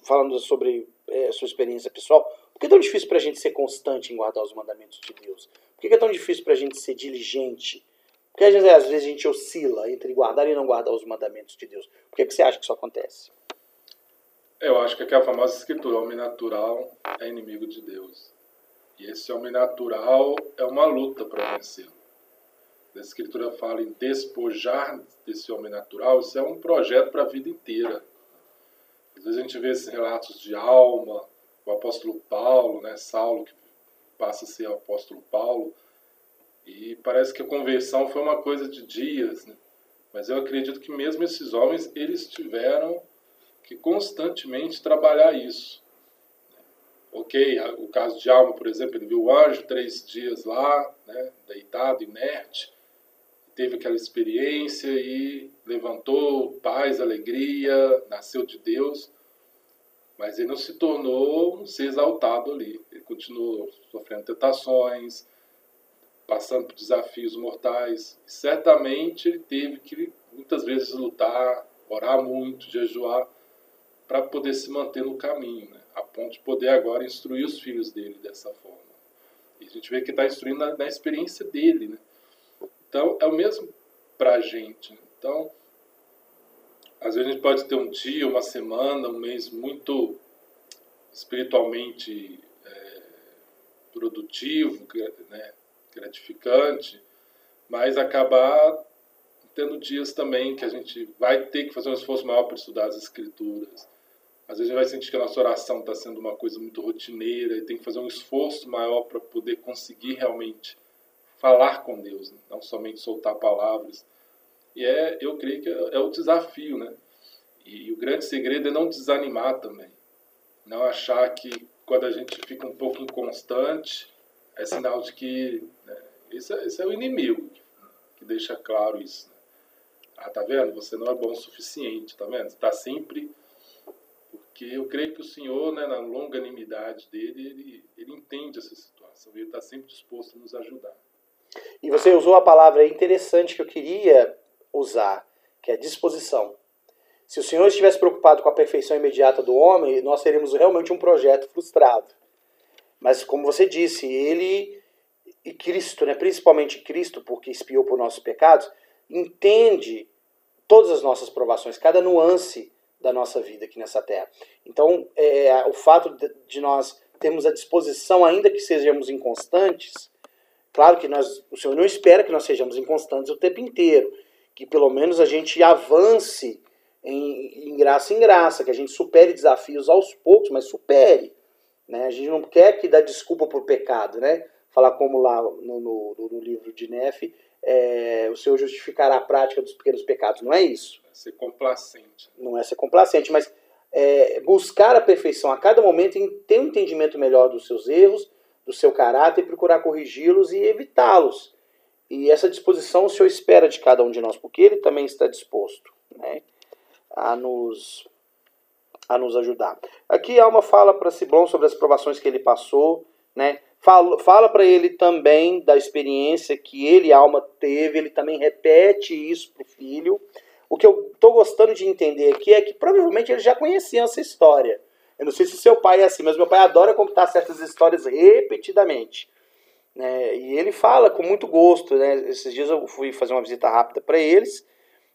falando sobre é, sua experiência pessoal, por que é tão difícil para a gente ser constante em guardar os mandamentos de Deus? Por que é tão difícil para a gente ser diligente? Porque às vezes, a gente oscila entre guardar e não guardar os mandamentos de Deus. Por que, que você acha que isso acontece? Eu acho que aquela famosa escritura, homem natural é inimigo de Deus. E esse homem natural é uma luta para vencer. A escritura fala em despojar desse homem natural, isso é um projeto para a vida inteira. Às vezes a gente vê esses relatos de alma, o apóstolo Paulo, né, Saulo, que passa a ser o apóstolo Paulo, e parece que a conversão foi uma coisa de dias, né? mas eu acredito que mesmo esses homens, eles tiveram que constantemente trabalhar isso. Ok, o caso de Alma, por exemplo, ele viu o anjo três dias lá, né, deitado, inerte, teve aquela experiência e levantou paz, alegria, nasceu de Deus. Mas ele não se tornou um ser exaltado ali. Ele continuou sofrendo tentações, passando por desafios mortais. Certamente ele teve que muitas vezes lutar, orar muito, jejuar, para poder se manter no caminho, né? a ponto de poder agora instruir os filhos dele dessa forma. E a gente vê que está instruindo na, na, experiência dele. Né? Então, é o mesmo para a gente. Né? Então, às vezes a gente pode ter um dia, uma semana, um mês muito espiritualmente é, produtivo, né? Gratificante, mas acabar tendo dias também que a gente vai ter que fazer um esforço maior para estudar as escrituras. Às vezes a gente vai sentir que a nossa oração está sendo uma coisa muito rotineira e tem que fazer um esforço maior para poder conseguir realmente falar com Deus, né? não somente soltar palavras. E é, eu creio que é, é o desafio, né? E, e o grande segredo é não desanimar também. Não achar que quando a gente fica um pouco inconstante, é sinal de que né, esse, é, esse é o inimigo que deixa claro isso. Né? Ah, tá vendo? Você não é bom o suficiente, tá vendo? Está sempre. Porque eu creio que o Senhor, né, na longanimidade dele, ele, ele entende essa situação. Ele está sempre disposto a nos ajudar. E você usou a palavra interessante que eu queria usar, que é disposição. Se o Senhor estivesse preocupado com a perfeição imediata do homem, nós teríamos realmente um projeto frustrado. Mas, como você disse, ele e Cristo, né, principalmente Cristo, porque expiou por nossos pecados, entende todas as nossas provações, cada nuance da nossa vida aqui nessa terra. Então, é, o fato de nós termos a disposição, ainda que sejamos inconstantes, claro que nós, o Senhor não espera que nós sejamos inconstantes o tempo inteiro, que pelo menos a gente avance em, em graça em graça, que a gente supere desafios aos poucos, mas supere. Né? A gente não quer que dá desculpa por pecado, né? Falar como lá no, no, no livro de Nefe, é, o Senhor justificará a prática dos pequenos pecados. Não é isso. É ser complacente. Não é ser complacente, mas é, buscar a perfeição a cada momento em ter um entendimento melhor dos seus erros, do seu caráter e procurar corrigi-los e evitá-los. E essa disposição o Senhor espera de cada um de nós, porque Ele também está disposto né, a nos a nos ajudar. Aqui uma fala para Siblon sobre as provações que ele passou, né? Fala, fala para ele também da experiência que ele, alma, teve, ele também repete isso para o filho. O que eu estou gostando de entender aqui é que provavelmente ele já conhecia essa história. Eu não sei se seu pai é assim, mas meu pai adora contar certas histórias repetidamente. Né? E ele fala com muito gosto. Né? Esses dias eu fui fazer uma visita rápida para eles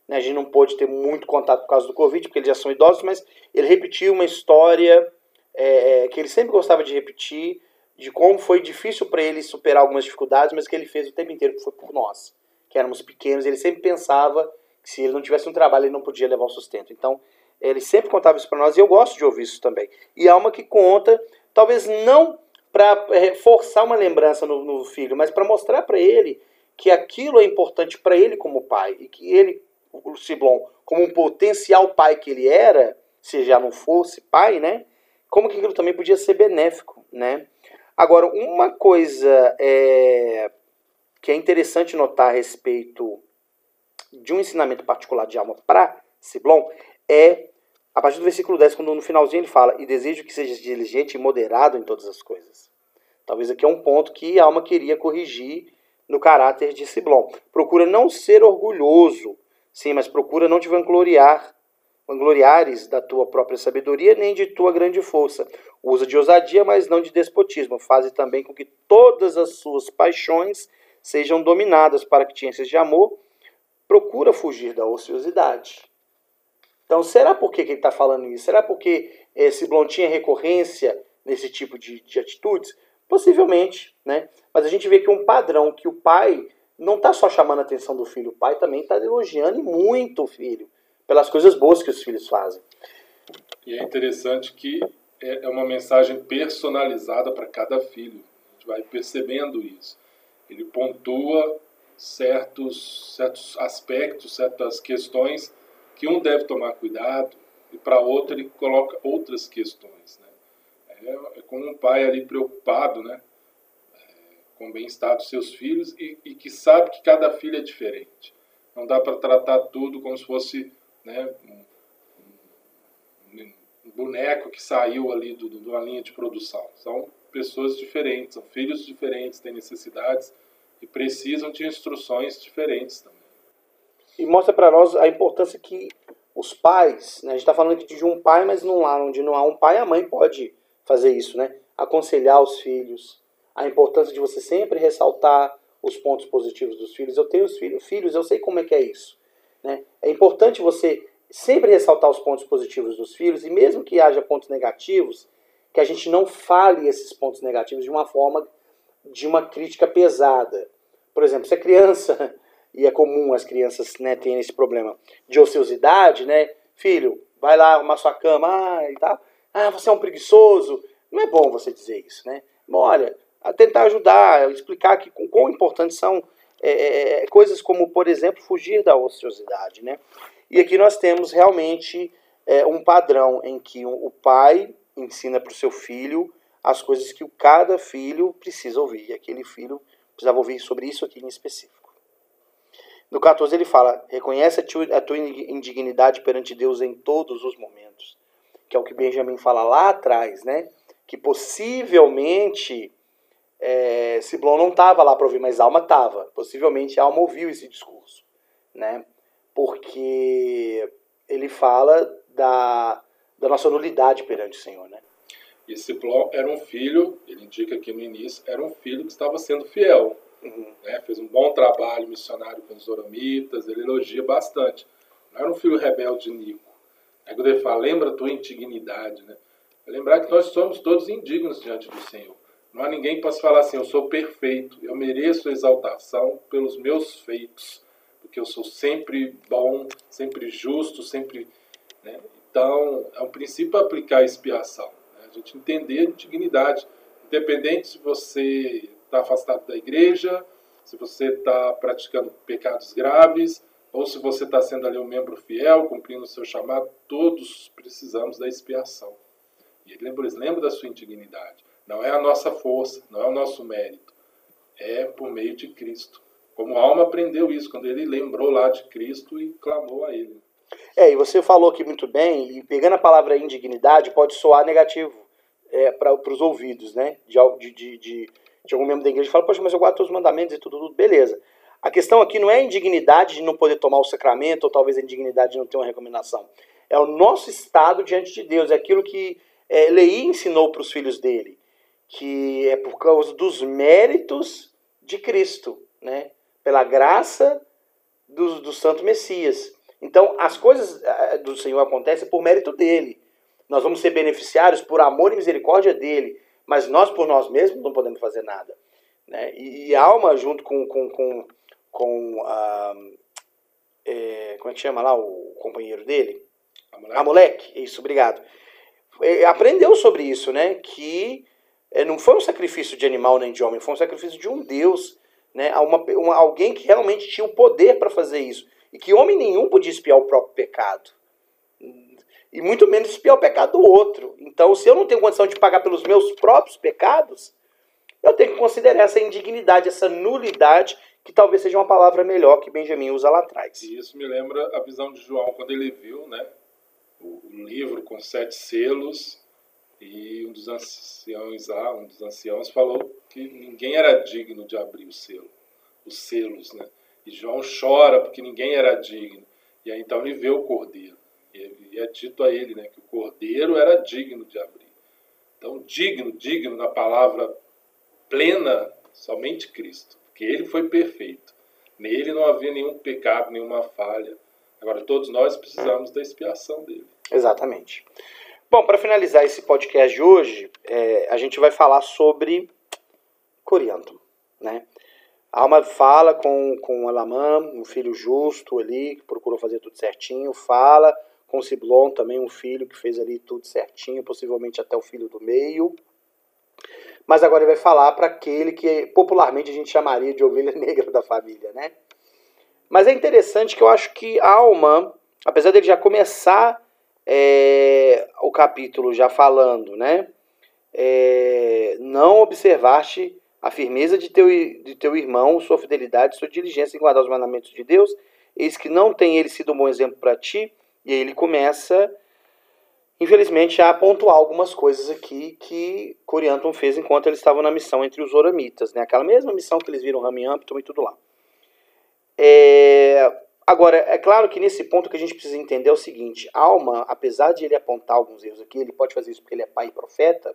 né? A gente não pôde ter muito contato por causa do Covid, porque eles já são idosos, mas ele repetiu uma história é, é que ele sempre gostava de repetir, de como foi difícil para ele superar algumas dificuldades, mas que ele fez o tempo inteiro, que foi por nós, que éramos pequenos. Ele sempre pensava que se ele não tivesse um trabalho, ele não podia levar o sustento. Então, ele sempre contava isso para nós e eu gosto de ouvir isso também. E há uma que conta, talvez não para é, forçar uma lembrança no, no filho, mas para mostrar para ele que aquilo é importante para ele como pai e que ele o Ciblon como um potencial pai que ele era, se já não fosse pai, né? Como que aquilo também podia ser benéfico, né? Agora, uma coisa é, que é interessante notar a respeito de um ensinamento particular de alma para Ciblon é a partir do versículo 10, quando no finalzinho ele fala: E desejo que seja diligente e moderado em todas as coisas. Talvez aqui é um ponto que a alma queria corrigir no caráter de Ciblon. Procura não ser orgulhoso, Sim, mas procura não te vangloriar, vangloriares da tua própria sabedoria, nem de tua grande força. Usa de ousadia, mas não de despotismo. Faze também com que todas as suas paixões sejam dominadas para que enches de amor. Procura fugir da ociosidade. Então, será por que, ele está falando isso? Será porque esse Blon tinha recorrência nesse tipo de, de atitudes? Possivelmente, né? Mas a gente vê que um padrão que o pai não está só chamando a atenção do filho, o pai também está elogiando muito o filho, pelas coisas boas que os filhos fazem. E é interessante que é, é uma mensagem personalizada para cada filho. A gente vai percebendo isso. Ele pontua certos, certos aspectos, certas questões que um deve tomar cuidado e para outro ele coloca outras questões. Né? É, é como um pai ali preocupado, né? Com o bem-estar dos seus filhos e, e, que sabe que cada filho é diferente. Não dá para tratar tudo como se fosse né, um, um, boneco que saiu ali do, de uma linha de produção. São pessoas diferentes, são filhos diferentes, têm necessidades e precisam de instruções diferentes também. E mostra para nós a importância que os pais, né, a gente está falando aqui de um pai, mas não há, onde não há um pai, a mãe pode fazer isso, né? Aconselhar os filhos, a importância de você sempre ressaltar os pontos positivos dos filhos. Eu tenho os filhos, eu sei como é que é isso. Né? É importante você sempre ressaltar os pontos positivos dos filhos e mesmo que haja pontos negativos, que a gente não fale esses pontos negativos de uma forma de uma crítica pesada. Por exemplo, se a criança, e é comum as crianças né, terem esse problema de ociosidade, né? Filho, vai lá arrumar sua cama, ah, e tal. Ah, você é um preguiçoso. Não é bom você dizer isso, né? Olha, a tentar ajudar, explicar que quão importantes são é, é, é, coisas como, por exemplo, fugir da ociosidade, né? E aqui nós temos realmente é, um padrão em que o pai ensina para o seu filho as coisas que cada filho precisa ouvir. E aquele filho precisava ouvir sobre isso aqui em específico. No 14 ele fala: reconhece a tua indignidade perante Deus em todos os momentos. Que é o que Benjamin fala lá atrás, né? Que possivelmente é, Ciblon não estava lá para ouvir, mas Alma estava. Possivelmente Alma ouviu esse discurso, né? Porque ele fala da, da nossa nulidade perante o Senhor, né? E Ciblon era um filho, ele indica aqui no início, era um filho que estava sendo fiel. Uhum. Né? Fez um bom trabalho missionário com os oramitas, ele elogia bastante. Não era um filho rebelde Nico. Aí quando ele fala, lembra a tua indignidade, né? Lembrar que nós somos todos indignos diante do Senhor. Não há ninguém que possa falar assim, eu sou perfeito, eu mereço exaltação pelos meus feitos, porque eu sou sempre bom, sempre justo, sempre. Né? Então, é um princípio aplicar a expiação. Né? A gente entender a dignidade, independente se você está afastado da igreja, se você está praticando pecados graves, ou se você está sendo ali um membro fiel, cumprindo o seu chamado, todos precisamos da expiação. E ele lembra, lembra da sua indignidade. Não é a nossa força, não é o nosso mérito. É por meio de Cristo. Como a alma aprendeu isso quando ele lembrou lá de Cristo e clamou a ele. É, e você falou aqui muito bem, e pegando a palavra indignidade, pode soar negativo é, para os ouvidos, né? De, de, de, de, algum membro da igreja fala, poxa, mas eu guardo os mandamentos e tudo, tudo, beleza. A questão aqui não é a indignidade de não poder tomar o sacramento, ou talvez a indignidade de não ter uma recomendação. É o nosso estado diante de Deus, é aquilo que é, Leí ensinou para os filhos dele que é por causa dos méritos de Cristo, né? pela graça do, do Santo Messias. Então, as coisas eh, do Senhor acontecem por mérito dele. Nós vamos ser beneficiários por amor e misericórdia dele, mas nós, por nós mesmos, não podemos fazer nada. Né? E, e a alma, junto com, com, com, com a. É, como é que chama lá o companheiro dele? Amolec. Amolec, isso, obrigado. Aprendeu sobre isso, né? Que é, não foi um sacrifício de animal nem de homem, foi um sacrifício de um Deus, né? Uma, uma, alguém que realmente tinha o poder para fazer isso. E que homem nenhum podia espiar o próprio pecado. E muito menos espiar o pecado do outro. Então, se eu não tenho condição de pagar pelos meus próprios pecados, eu tenho que considerar essa indignidade, essa nulidade, que talvez seja uma palavra melhor que Benjamin usa lá atrás. E isso me lembra a visão de João, quando ele viu né, o livro com sete selos e um dos anciãos um dos anciãos falou que ninguém era digno de abrir o selo, os selos, né? E João chora porque ninguém era digno. E aí então ele vê o cordeiro. E é dito a ele, né, que o cordeiro era digno de abrir. Então, digno, digno na palavra plena, somente Cristo, porque ele foi perfeito. Nele não havia nenhum pecado, nenhuma falha. Agora, todos nós precisamos da expiação dele. Exatamente. Bom, para finalizar esse podcast de hoje, é, a gente vai falar sobre Corianto, né? A Alma fala com, com Alamã, um filho justo ali, que procurou fazer tudo certinho, fala com Ciblon também, um filho que fez ali tudo certinho, possivelmente até o filho do meio. Mas agora ele vai falar para aquele que popularmente a gente chamaria de ovelha negra da família, né? Mas é interessante que eu acho que a Alma, apesar dele já começar é, o capítulo já falando, né? É, não observaste a firmeza de teu, de teu irmão, sua fidelidade, sua diligência em guardar os mandamentos de Deus, eis que não tem ele sido um bom exemplo para ti, e aí ele começa Infelizmente, há pontuar algumas coisas aqui que Corianton fez enquanto eles estavam na missão entre os Oramitas, né? Aquela mesma missão que eles viram Ramiampton e tudo lá. É... Agora, é claro que nesse ponto que a gente precisa entender é o seguinte: Alma, apesar de ele apontar alguns erros aqui, ele pode fazer isso porque ele é pai e profeta,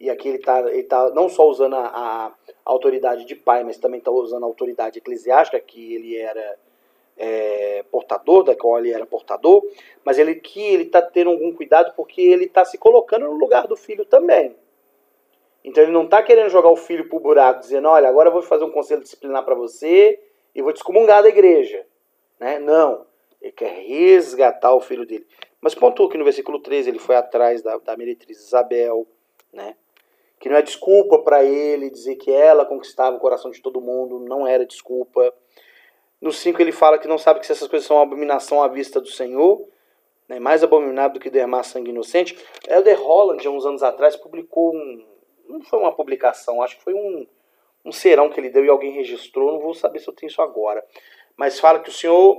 e aqui ele está ele tá não só usando a, a autoridade de pai, mas também está usando a autoridade eclesiástica, que ele era é, portador, da qual ele era portador, mas ele que ele está tendo algum cuidado porque ele está se colocando no lugar do filho também. Então ele não está querendo jogar o filho para o buraco, dizendo, olha, agora eu vou fazer um conselho disciplinar para você e vou te excomungar da igreja. Né? Não, ele quer resgatar o filho dele. Mas pontuou que no versículo 13 ele foi atrás da, da meretriz Isabel, né? que não é desculpa para ele dizer que ela conquistava o coração de todo mundo, não era desculpa. No 5 ele fala que não sabe que essas coisas são uma abominação à vista do Senhor, né, mais abominável do que derramar sangue inocente. Elder Holland, há uns anos atrás, publicou um. Não foi uma publicação, acho que foi um, um serão que ele deu e alguém registrou, não vou saber se eu tenho isso agora. Mas fala que o Senhor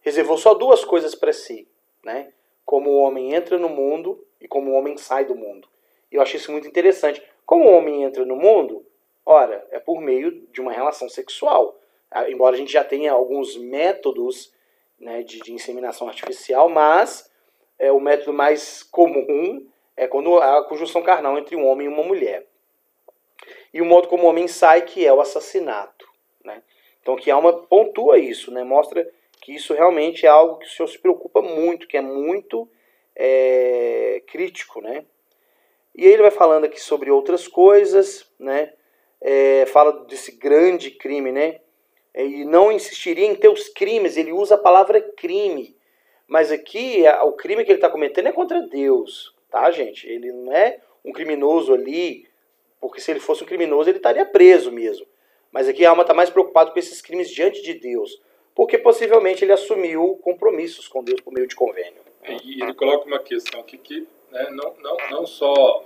reservou só duas coisas para si, né? Como o homem entra no mundo e como o homem sai do mundo. E eu achei isso muito interessante. Como o homem entra no mundo? Ora, é por meio de uma relação sexual. Ah, embora a gente já tenha alguns métodos né, de, de, inseminação artificial, mas é, o método mais comum é quando há a conjunção carnal entre um homem e uma mulher. E o modo como o homem sai, que é o assassinato. Então, que alma pontua isso, né? mostra que isso realmente é algo que o Senhor se preocupa muito, que é muito é, crítico, né? E aí ele vai falando aqui sobre outras coisas, né? É, fala desse grande crime, né? É, e não insistiria em teus crimes, ele usa a palavra crime. Mas aqui o crime que ele está cometendo é contra Deus, tá, gente? Ele não é um criminoso ali, porque se ele fosse um criminoso ele estaria preso mesmo. Mas aqui a alma está mais preocupada com esses crimes diante de Deus, porque possivelmente ele assumiu compromissos com Deus por meio de convênio. E ele coloca uma questão aqui que né? não, não, não só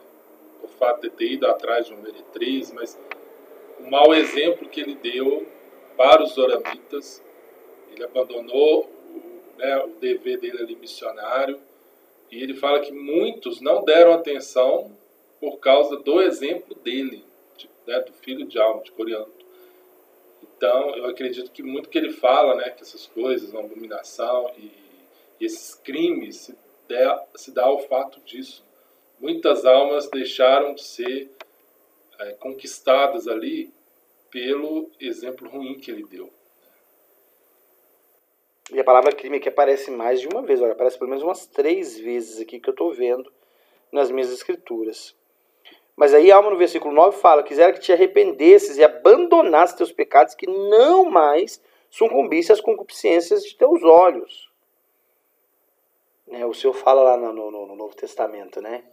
o fato de ter ido atrás de uma meretriz, mas o mau exemplo que ele deu para os oramitas. Ele abandonou o, né, o dever dele ali missionário e ele fala que muitos não deram atenção por causa do exemplo dele, de, né, do filho de Alma, de Corianto. Então, eu acredito que muito que ele fala, né, que essas coisas, a abominação e, e esses crimes se se dá ao fato disso. Muitas almas deixaram de ser é, conquistadas ali pelo exemplo ruim que ele deu. E a palavra crime aqui aparece mais de uma vez, olha, aparece pelo menos umas três vezes aqui que eu estou vendo nas minhas escrituras. Mas aí Alma no versículo 9 fala, quisera que te arrependesses e abandonasses teus pecados, que não mais sucumbisse às concupiscências de teus olhos. Né? O Senhor fala lá no, no, no Novo Testamento, né?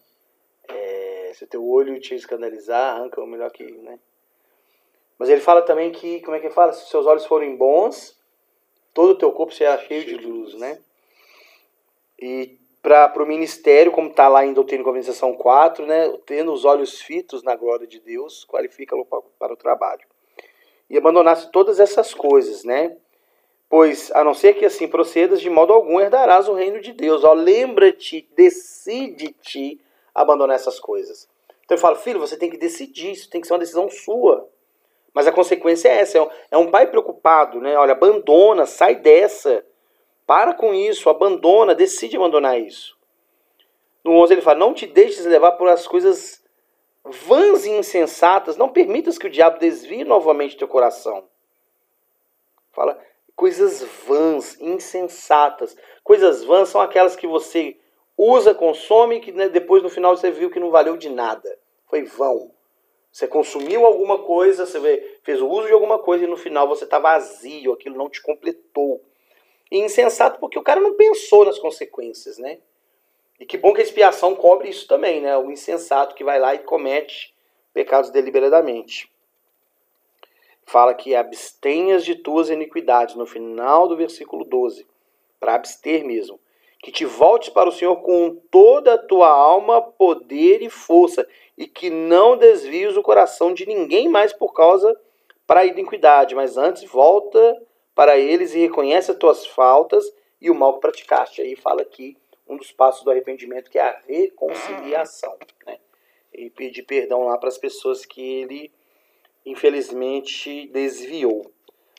É, se o teu olho te escandalizar, arranca o melhor que, né? Mas ele fala também que, como é que ele fala? Se os seus olhos forem bons, todo o teu corpo será cheio de luz, né? E para o ministério, como está lá em Doutrina e Convenção 4, né? Tendo os olhos fitos na glória de Deus, qualifica-lo para, o trabalho. E abandonasse todas essas coisas, né? Pois, a não ser que assim procedas, de modo algum herdarás o reino de Deus. Ó, lembra-te, decide-te abandonar essas coisas. Então eu falo, filho, você tem que decidir, isso tem que ser uma decisão sua. Mas a consequência é essa, é um, é um pai preocupado, né? Olha, abandona, sai dessa. Para com isso, abandona, decide abandonar isso. No 11 ele fala, não te deixes levar por as coisas vãs e insensatas, não permitas que o diabo desvie novamente teu coração. Fala, coisas vãs, insensatas. Coisas vãs são aquelas que você usa, consome, que né, depois no final você viu que não valeu de nada. Foi vão. Você consumiu alguma coisa, você fez o uso de alguma coisa e no final você está vazio, aquilo não te completou. E insensato porque o cara não pensou nas consequências, né? E que bom que a expiação cobre isso também, né? O insensato que vai lá e comete pecados deliberadamente fala que abstenhas de tuas iniquidades, no final do versículo 12, para abster mesmo. Que te voltes para o Senhor com toda a tua alma, poder e força, e que não desvies o coração de ninguém mais por causa para a iniquidade, mas antes volta para eles e reconhece as tuas faltas e o mal que praticaste. Aí fala aqui um dos passos do arrependimento, que é a reconciliação. Né? E pedir perdão lá para as pessoas que ele, infelizmente, desviou.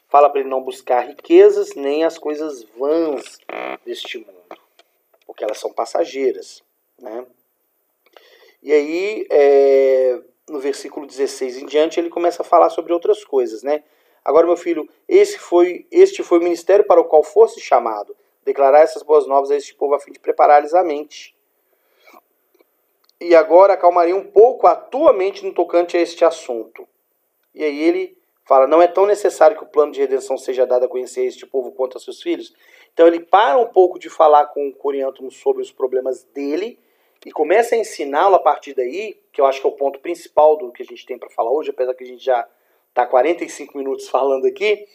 Fala para ele não buscar riquezas nem as coisas vãs deste mundo, porque elas são passageiras. Né? E aí, é, no versículo 16 em diante, ele começa a falar sobre outras coisas, né? Agora, meu filho, esse foi, este foi o ministério para o qual fosse chamado, declarar essas boas novas a este povo a fim de preparar-lhes a mente. E agora acalmaria um pouco a tua mente no tocante a este assunto. E aí ele fala: não é tão necessário que o plano de redenção seja dado a conhecer a este povo quanto a seus filhos. Então ele para um pouco de falar com o Coriantum sobre os problemas dele e começa a ensiná-lo a partir daí, que eu acho que é o ponto principal do que a gente tem para falar hoje, apesar que a gente já está 45 minutos falando aqui,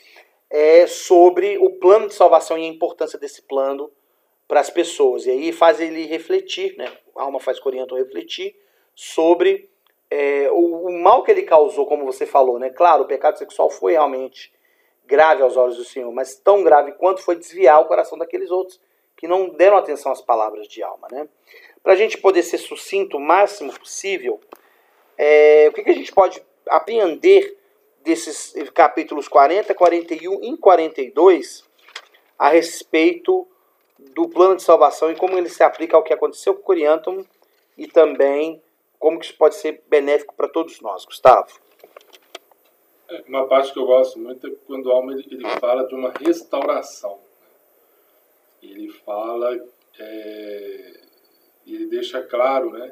é sobre o plano de salvação e a importância desse plano para as pessoas. E aí faz ele refletir, né? A alma faz Corinto refletir sobre é, o, o, mal que ele causou, como você falou, né? Claro, o pecado sexual foi realmente grave aos olhos do Senhor, mas tão grave quanto foi desviar o coração daqueles outros que não deram atenção às palavras de alma, né? Para a gente poder ser sucinto o máximo possível, é, o que, que a gente pode aprender desses capítulos 40, 41 e 42 a respeito do plano de salvação e como ele se aplica ao que aconteceu com o Coriantum e também como que isso pode ser benéfico para todos nós. Gustavo. É, uma parte que eu gosto muito é quando o Alma ele, fala de uma restauração. Né? Ele fala, é, ele deixa claro né,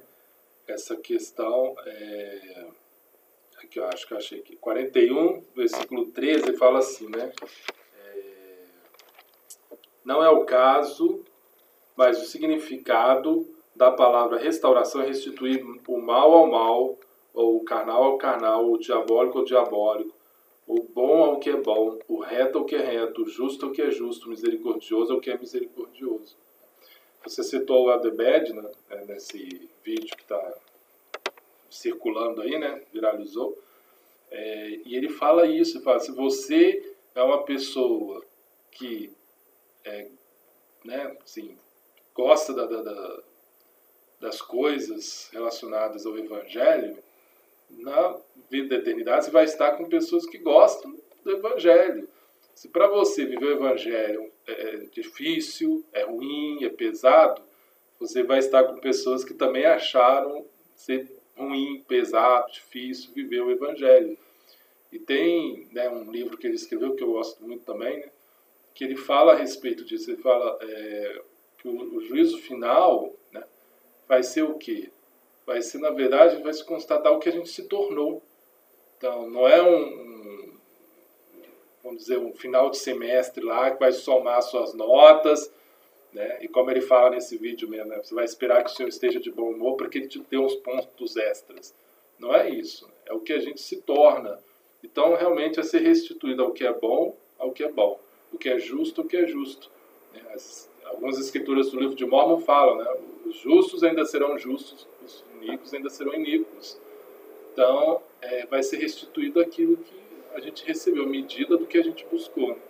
essa questão. É, aqui eu acho que eu achei aqui. 41, versículo 13, fala assim, né? É, não é o caso, mas o significado da palavra restauração é restituir o mal ao mal, ou o carnal ao carnal, o diabólico ao diabólico, o bom ao que é bom, o reto ao que é reto, o justo ao que é justo, o misericordioso ao que é misericordioso. Você citou o Adebed né, nesse vídeo que está circulando aí, né? Viralizou. É, e ele fala isso, ele fala, se você é uma pessoa que é, né, assim, gosta da, da, da, das coisas relacionadas ao Evangelho, na vida da eternidade você vai estar com pessoas que gostam do Evangelho. Se para você viver o Evangelho é, é difícil, é ruim, é pesado, você vai estar com pessoas que também acharam ser ruim, pesado, difícil viver o Evangelho. E tem né, um livro que ele escreveu que eu gosto muito também, né, que ele fala a respeito disso. Ele fala é, que o, o, juízo final né, vai ser o quê? Vai ser, na verdade, vai se constatar o que a gente se tornou. Então, não é um, um vamos dizer, um final de semestre lá que vai somar suas notas, né? E como ele fala nesse vídeo mesmo, né? você vai esperar que o senhor esteja de bom humor para que ele te dê uns pontos extras. Não é isso. É o que a gente se torna. Então, realmente, é ser restituído ao que é bom, ao que é bom. O que é justo, ao que é justo. Né? As, algumas escrituras do livro de Mormon falam, né? Os justos ainda serão justos, os iníquos ainda serão iníquos. Então, é, vai ser restituído aquilo que a gente recebeu, medida do que a gente buscou. Né?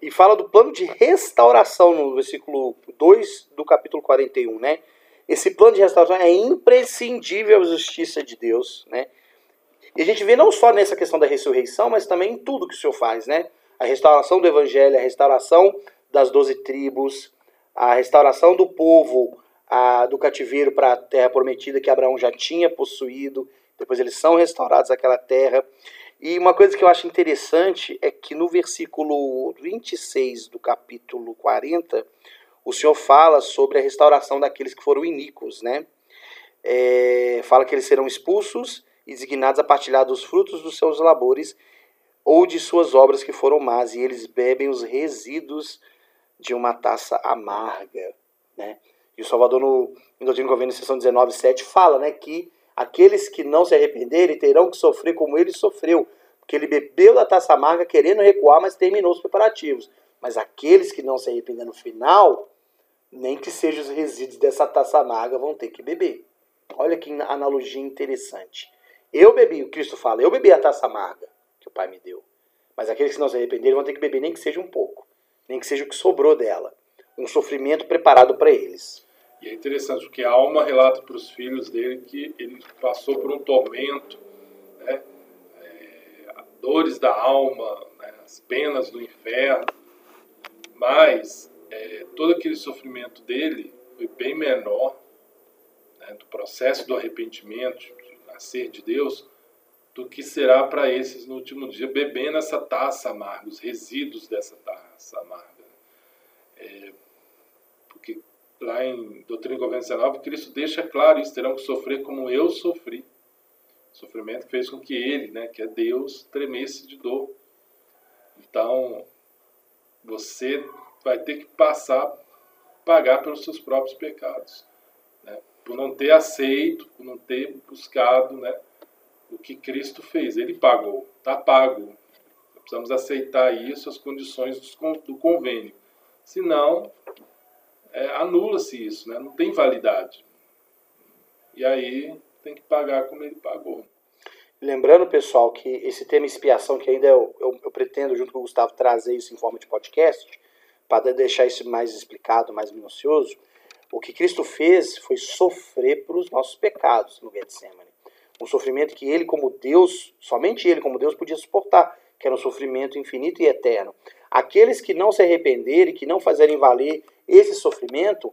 E fala do plano de restauração no versículo 2 do capítulo 41, né? Esse plano de restauração é imprescindível à justiça de Deus, né? E a gente vê não só nessa questão da ressurreição, mas também em tudo que o Senhor faz, né? A restauração do evangelho, a restauração das doze tribos, a restauração do povo a, do cativeiro para a terra prometida que Abraão já tinha possuído, depois eles são restaurados àquela terra. E uma coisa que eu acho interessante é que no versículo 26 do capítulo 40, o Senhor fala sobre a restauração daqueles que foram iníquos, né? É, fala que eles serão expulsos e designados a partilhar dos frutos dos seus labores ou de suas obras que foram más, e eles bebem os resíduos de uma taça amarga, né? E o Salvador, no, em Doutrina e seção 19, 7, fala né, que Aqueles que não se arrependerem terão que sofrer como ele sofreu, porque ele bebeu da taça amarga querendo recuar, mas terminou os preparativos. Mas aqueles que não se arrependem no final, nem que sejam os resíduos dessa taça amarga, vão ter que beber. Olha que analogia interessante. Eu bebi, o Cristo fala, eu bebi a taça amarga que o Pai me deu. Mas aqueles que não se arrependerem vão ter que beber nem que seja um pouco, nem que seja o que sobrou dela. um sofrimento preparado para eles. E é interessante porque a alma relata para os filhos dele que ele passou por um tormento, né? É, dores da alma, né? as penas do inferno, mas é, todo aquele sofrimento dele foi bem menor né? do processo do arrependimento, de nascer de Deus, do que será para esses no último dia, bebendo essa taça amarga, os resíduos dessa taça amarga. É, lá em Doutrina Convencional, Cristo deixa claro isso, terão que sofrer como eu sofri. O sofrimento fez com que ele, né, que é Deus, tremesse de dor. Então, você vai ter que passar, pagar pelos seus próprios pecados. Né? Por não ter aceito, por não ter buscado né, o que Cristo fez. Ele pagou, está pago. Precisamos aceitar isso, as condições do convênio. Senão, é, anula-se isso, né? não tem validade. E aí tem que pagar como ele pagou. Lembrando, pessoal, que esse tema expiação, que ainda eu, eu, eu pretendo, junto com o Gustavo, trazer isso em forma de podcast, para deixar isso mais explicado, mais minucioso, o que Cristo fez foi sofrer por os nossos pecados no Getsemane. Um sofrimento que ele, como Deus, somente ele, como Deus, podia suportar, que era um sofrimento infinito e eterno. Aqueles que não se arrependerem, que não fazerem valer esse sofrimento,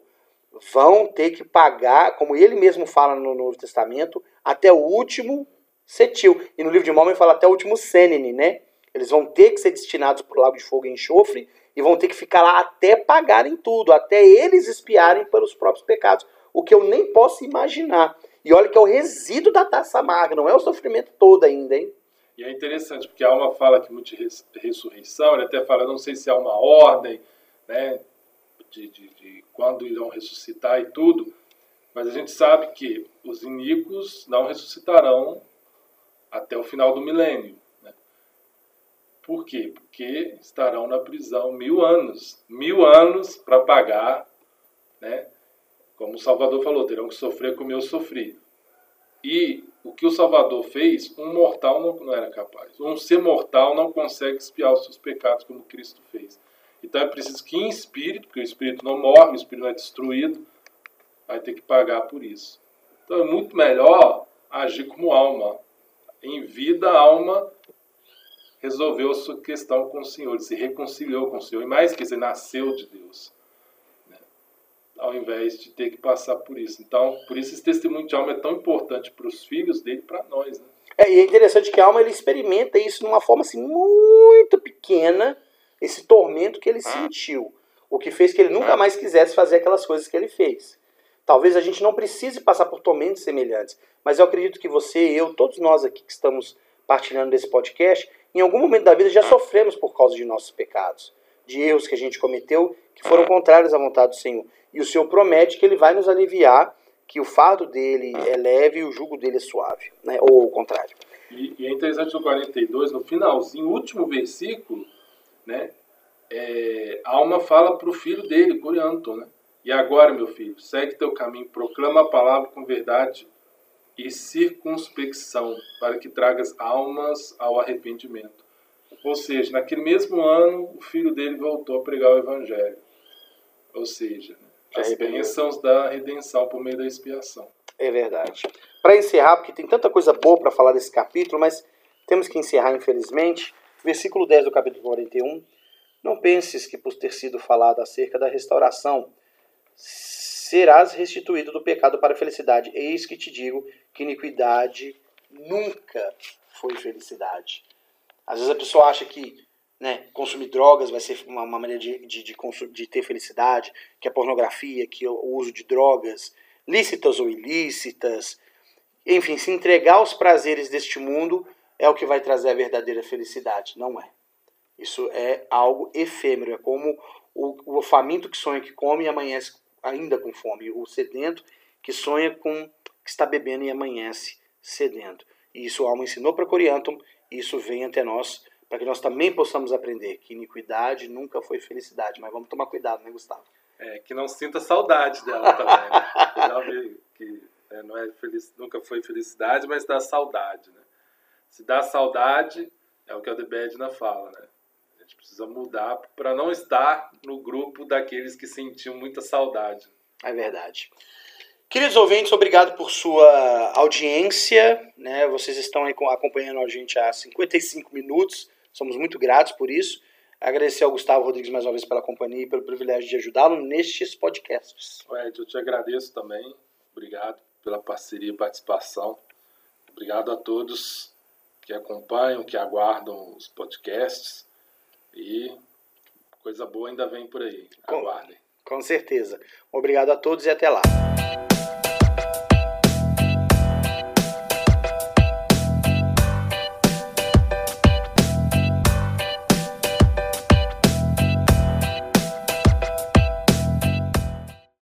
vão ter que pagar, como ele mesmo fala no Novo Testamento, até o último cetil. E no livro de Mormon fala até o último senene, né? Eles vão ter que ser destinados para o lago de fogo e enxofre e vão ter que ficar lá até pagarem tudo, até eles espiarem pelos próprios pecados. O que eu nem posso imaginar. E olha que é o resíduo da taça amarga, não é o sofrimento todo ainda, hein? E é interessante, porque a alma fala que muito de ressurreição, ele até fala, não sei se há uma ordem, né, de, de, de quando irão ressuscitar e tudo, mas a gente sabe que os iníquos não ressuscitarão até o final do milênio. Né? Por quê? Porque estarão na prisão mil anos. Mil anos para pagar, né? como o Salvador falou, terão que sofrer como eu sofri. E o que o Salvador fez, um mortal não, não era capaz. Um ser mortal não consegue expiar os seus pecados como Cristo fez. Então é preciso que espírito, porque o espírito não morre, o espírito não é destruído, vai ter que pagar por isso. Então é muito melhor agir como alma. Em vida, a alma resolveu sua questão com o Senhor, se reconciliou com o Senhor, e mais que isso, nasceu de Deus ao invés de ter que passar por isso. Então, por isso esse testemunho de alma é tão importante para os filhos dele e para nós. Né? É, e é interessante que a alma ele experimenta isso de uma forma assim, muito pequena, esse tormento que ele sentiu. O que fez que ele nunca mais quisesse fazer aquelas coisas que ele fez. Talvez a gente não precise passar por tormentos semelhantes, mas eu acredito que você, eu, todos nós aqui que estamos partilhando desse podcast, em algum momento da vida já sofremos por causa de nossos pecados, de erros que a gente cometeu que foram contrários à vontade do Senhor. E o Senhor promete que ele vai nos aliviar, que o fardo dele é leve e o jugo dele é suave, né? ou o contrário. E, e é interessante no 42, no finalzinho, último versículo, né? É, a alma fala para o filho dele, Corianton, né? E agora, meu filho, segue teu caminho, proclama a palavra com verdade e circunspecção, para que tragas almas ao arrependimento. Ou seja, naquele mesmo ano, o filho dele voltou a pregar o evangelho. Ou seja, né? as bênçãos da redenção por meio da expiação. É verdade. Para encerrar, porque tem tanta coisa boa para falar desse capítulo, mas temos que encerrar, infelizmente. Versículo 10 do capítulo 41. Não penses que, por ter sido falado acerca da restauração, serás restituído do pecado para a felicidade. Eis que te digo que iniquidade nunca foi felicidade. Às vezes a pessoa acha que né, consumir drogas vai ser uma, uma maneira de, de, de, de, ter felicidade, que a pornografia, que o uso de drogas, lícitas ou ilícitas, enfim, se entregar aos prazeres deste mundo é o que vai trazer a verdadeira felicidade. Não é. Isso é algo efêmero, é como o, o faminto que sonha que come e amanhece ainda com fome, o sedento que sonha com que está bebendo e amanhece sedento. E isso a alma ensinou para Coriantum, e isso vem até nós para que nós também possamos aprender que iniquidade nunca foi felicidade. Mas vamos tomar cuidado, né, Gustavo? É, que não sinta saudade dela também. Né? que é, não é feliz, nunca foi felicidade, mas dá saudade. Né? Se dá saudade, é o que a Debedna fala, né? A gente precisa mudar para não estar no grupo daqueles que sentiam muita saudade. É verdade. Queridos ouvintes, obrigado por sua audiência. Né? Vocês estão acompanhando a gente há 55 minutos. Somos muito gratos por isso. Agradecer ao Gustavo Rodrigues mais uma vez pela companhia e pelo privilégio de ajudá-lo nestes podcasts. Ed, eu te agradeço também. Obrigado pela parceria e participação. Obrigado a todos que acompanham, que aguardam os podcasts. E coisa boa ainda vem por aí. Aguardem. Com, com certeza. Obrigado a todos e até lá.